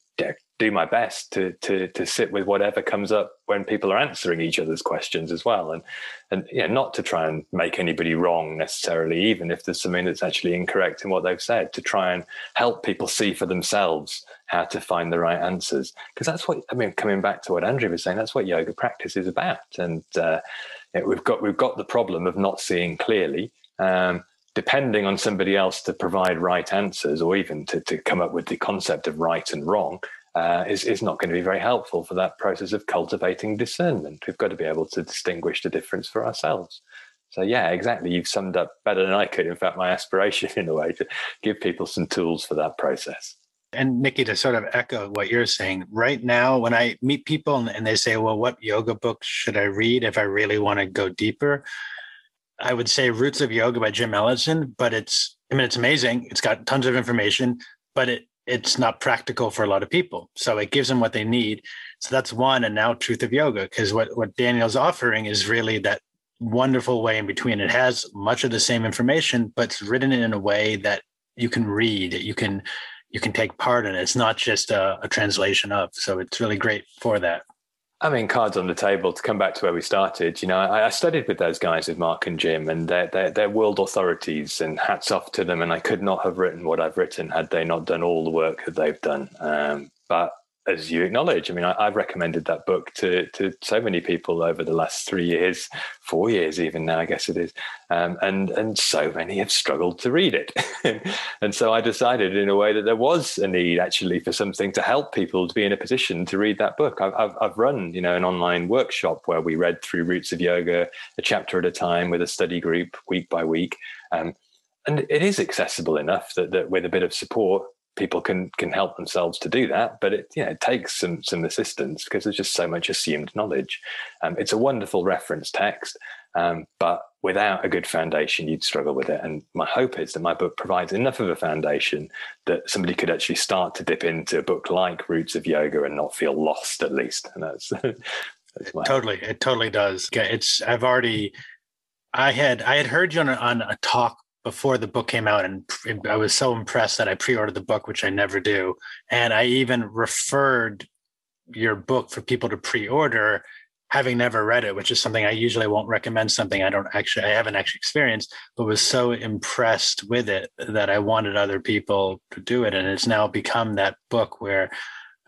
do my best to to to sit with whatever comes up when people are answering each other's questions as well, and and you know, not to try and make anybody wrong necessarily, even if there's something that's actually incorrect in what they've said, to try and help people see for themselves how to find the right answers, because that's what I mean. Coming back to what Andrew was saying, that's what yoga practice is about, and uh, we've got we've got the problem of not seeing clearly. Um, depending on somebody else to provide right answers or even to, to come up with the concept of right and wrong uh, is, is not going to be very helpful for that process of cultivating discernment. We've got to be able to distinguish the difference for ourselves. So, yeah, exactly. You've summed up better than I could. In fact, my aspiration in a way to give people some tools for that process. And Nikki, to sort of echo what you're saying, right now, when I meet people and they say, well, what yoga books should I read if I really want to go deeper? I would say Roots of Yoga by Jim Mallinson, but it's I mean it's amazing. It's got tons of information, but it it's not practical for a lot of people. So it gives them what they need. So that's one. And now Truth of Yoga, because what what Daniel's offering is really that wonderful way in between. It has much of the same information, but it's written in a way that you can read, that you can you can take part in it. It's not just a, a translation of. So it's really great for that. I mean, cards on the table to come back to where we started. You know, I, I studied with those guys, with Mark and Jim, and they're, they're, they're, world authorities, and hats off to them. And I could not have written what I've written had they not done all the work that they've done. Um, but as you acknowledge, I mean, I, have recommended that book to to so many people over the last three years, four years even now, I guess it is, um, and and so many have struggled to read it, and so I decided in a way that there was a need actually for something to help people to be in a position to read that book. I've I've, I've run you know an online workshop where we read through Roots of Yoga a chapter at a time with a study group week by week. Um, and it is accessible enough that, that with a bit of support people can can help themselves to do that but it you know, it takes some some assistance because there's just so much assumed knowledge. Um, it's a wonderful reference text um, but without a good foundation you'd struggle with it. And my hope is that my book provides enough of a foundation that somebody could actually start to dip into a book like roots of yoga and not feel lost at least. And that's, that's totally. Hope. it totally does. It's i've already i had i had heard you on on a talk before the book came out and I was so impressed that I pre-ordered the book which I never do. And I even referred your book for people to pre-order having never read it which is something I usually won't recommend something I don't actually I haven't actually experienced but was so impressed with it that I wanted other people to do it. And it's now become that book where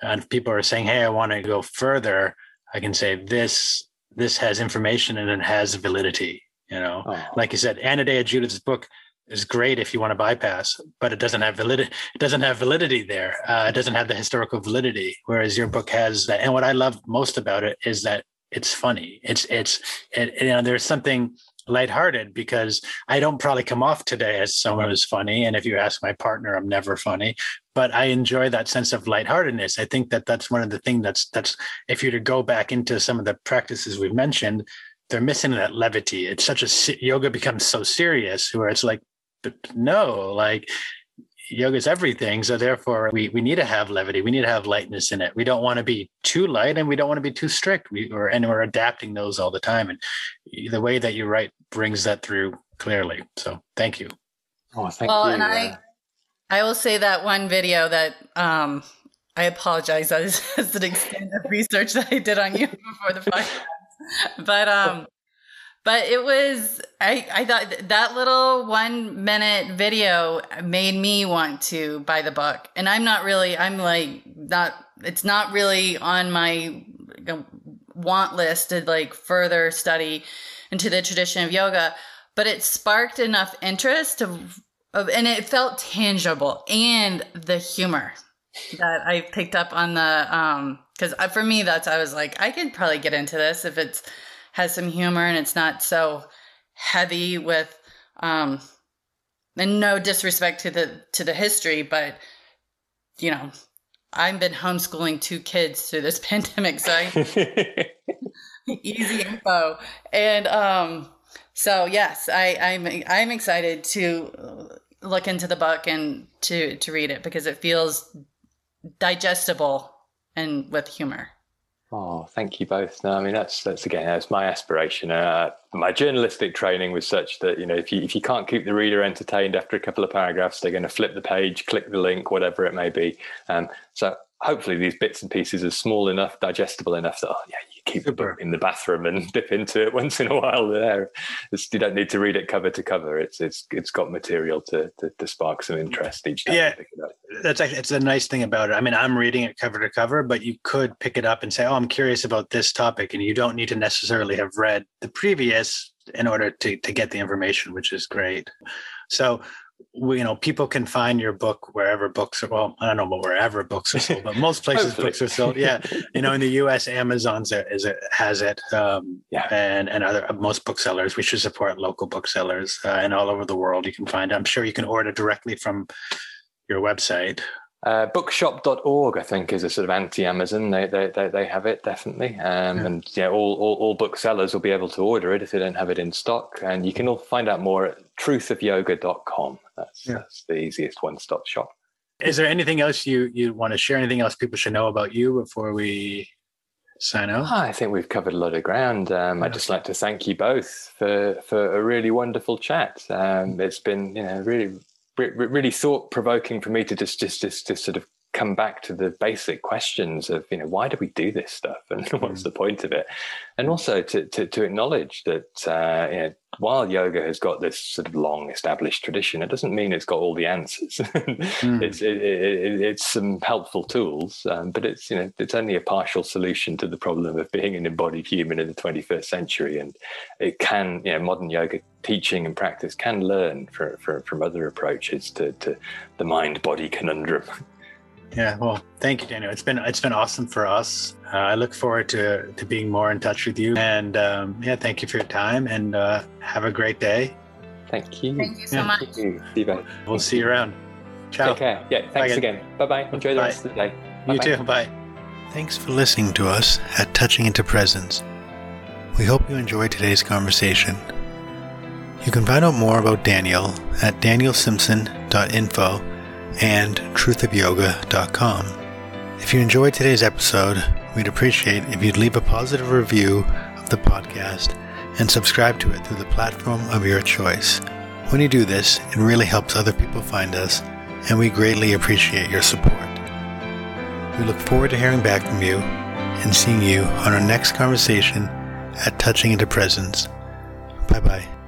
and people are saying hey I want to go further I can say this this has information and it has validity you know oh. like you said Anodea Judith's book is great if you want to bypass, but it doesn't have validity. It doesn't have validity there. Uh, it doesn't have the historical validity. Whereas your book has that. And what I love most about it is that it's funny. It's it's it, you know there's something lighthearted because I don't probably come off today as someone who's funny. And if you ask my partner, I'm never funny, but I enjoy that sense of lightheartedness. I think that that's one of the things that's, that's, if you were to go back into some of the practices we've mentioned, they're missing that levity. It's such a, yoga becomes so serious where it's like, no, like yoga is everything. So therefore, we we need to have levity. We need to have lightness in it. We don't want to be too light, and we don't want to be too strict. We or and we're adapting those all the time. And the way that you write brings that through clearly. So thank you. Oh, thank well, you. and I I will say that one video that um I apologize as, as an extent of research that I did on you before the podcast. But um but it was I, I thought that little one minute video made me want to buy the book. And i'm not really i'm like not it's not really on my want list to like further study into the tradition of yoga but it sparked enough interest of, of and it felt tangible and the humor that i picked up on the um because for me that's i was like i could probably get into this if it's has some humor and it's not so heavy with um and no disrespect to the to the history but you know i've been homeschooling two kids through this pandemic so I, easy info. And um so yes i i'm i'm excited to look into the book and to to read it because it feels digestible and with humor Oh, thank you both. No, I mean that's that's again that's my aspiration. Uh, my journalistic training was such that you know if you if you can't keep the reader entertained after a couple of paragraphs, they're going to flip the page, click the link, whatever it may be. Um, so hopefully these bits and pieces are small enough, digestible enough that oh yeah, you keep Super. it in the bathroom and dip into it once in a while. There, it's, you don't need to read it cover to cover. It's it's it's got material to to, to spark some interest each time. Yeah, that's actually, it's a nice thing about it. I mean, I'm reading it cover to cover, but you could pick it up and say, "Oh, I'm curious about this topic," and you don't need to necessarily have read the previous in order to to get the information, which is great. So you know people can find your book wherever books are well i don't know about wherever books are sold but most places books are sold yeah you know in the us amazon's a, is it has it um, yeah and and other most booksellers we should support local booksellers uh, and all over the world you can find i'm sure you can order directly from your website uh, bookshop.org, I think, is a sort of anti-Amazon. They they they, they have it definitely, um, yeah. and yeah, all, all all booksellers will be able to order it if they don't have it in stock. And you can all find out more at truthofyoga.com. That's yeah. that's the easiest one-stop shop. Is there anything else you you want to share? Anything else people should know about you before we sign off? Oh, I think we've covered a lot of ground. Um, yeah. I'd just like to thank you both for for a really wonderful chat. Um, it's been you know really really thought provoking for me to just just just just sort of come back to the basic questions of you know why do we do this stuff? And what's mm. the point of it? And also to to, to acknowledge that uh, you know, while yoga has got this sort of long established tradition it doesn't mean it's got all the answers. Mm. it's it, it, it's some helpful tools um, but it's you know it's only a partial solution to the problem of being an embodied human in the 21st century. And it can you know modern yoga teaching and practice can learn for, for, from other approaches to, to the mind body conundrum Yeah, well, thank you, Daniel. It's been it's been awesome for us. Uh, I look forward to to being more in touch with you. And um, yeah, thank you for your time. And uh, have a great day. Thank you. Thank you so yeah. much. Thank you, Stephen. We'll see you around. Ciao. Take care. Yeah. Thanks Bye again. Bye bye. Enjoy the Bye. rest of the day. Bye-bye. You too. Bye. Thanks for listening to us at Touching into Presence. We hope you enjoyed today's conversation. You can find out more about Daniel at danielsimpson.info and truthofyoga.com. If you enjoyed today's episode, we'd appreciate if you'd leave a positive review of the podcast and subscribe to it through the platform of your choice. When you do this, it really helps other people find us, and we greatly appreciate your support. We look forward to hearing back from you and seeing you on our next conversation at Touching into Presence. Bye bye.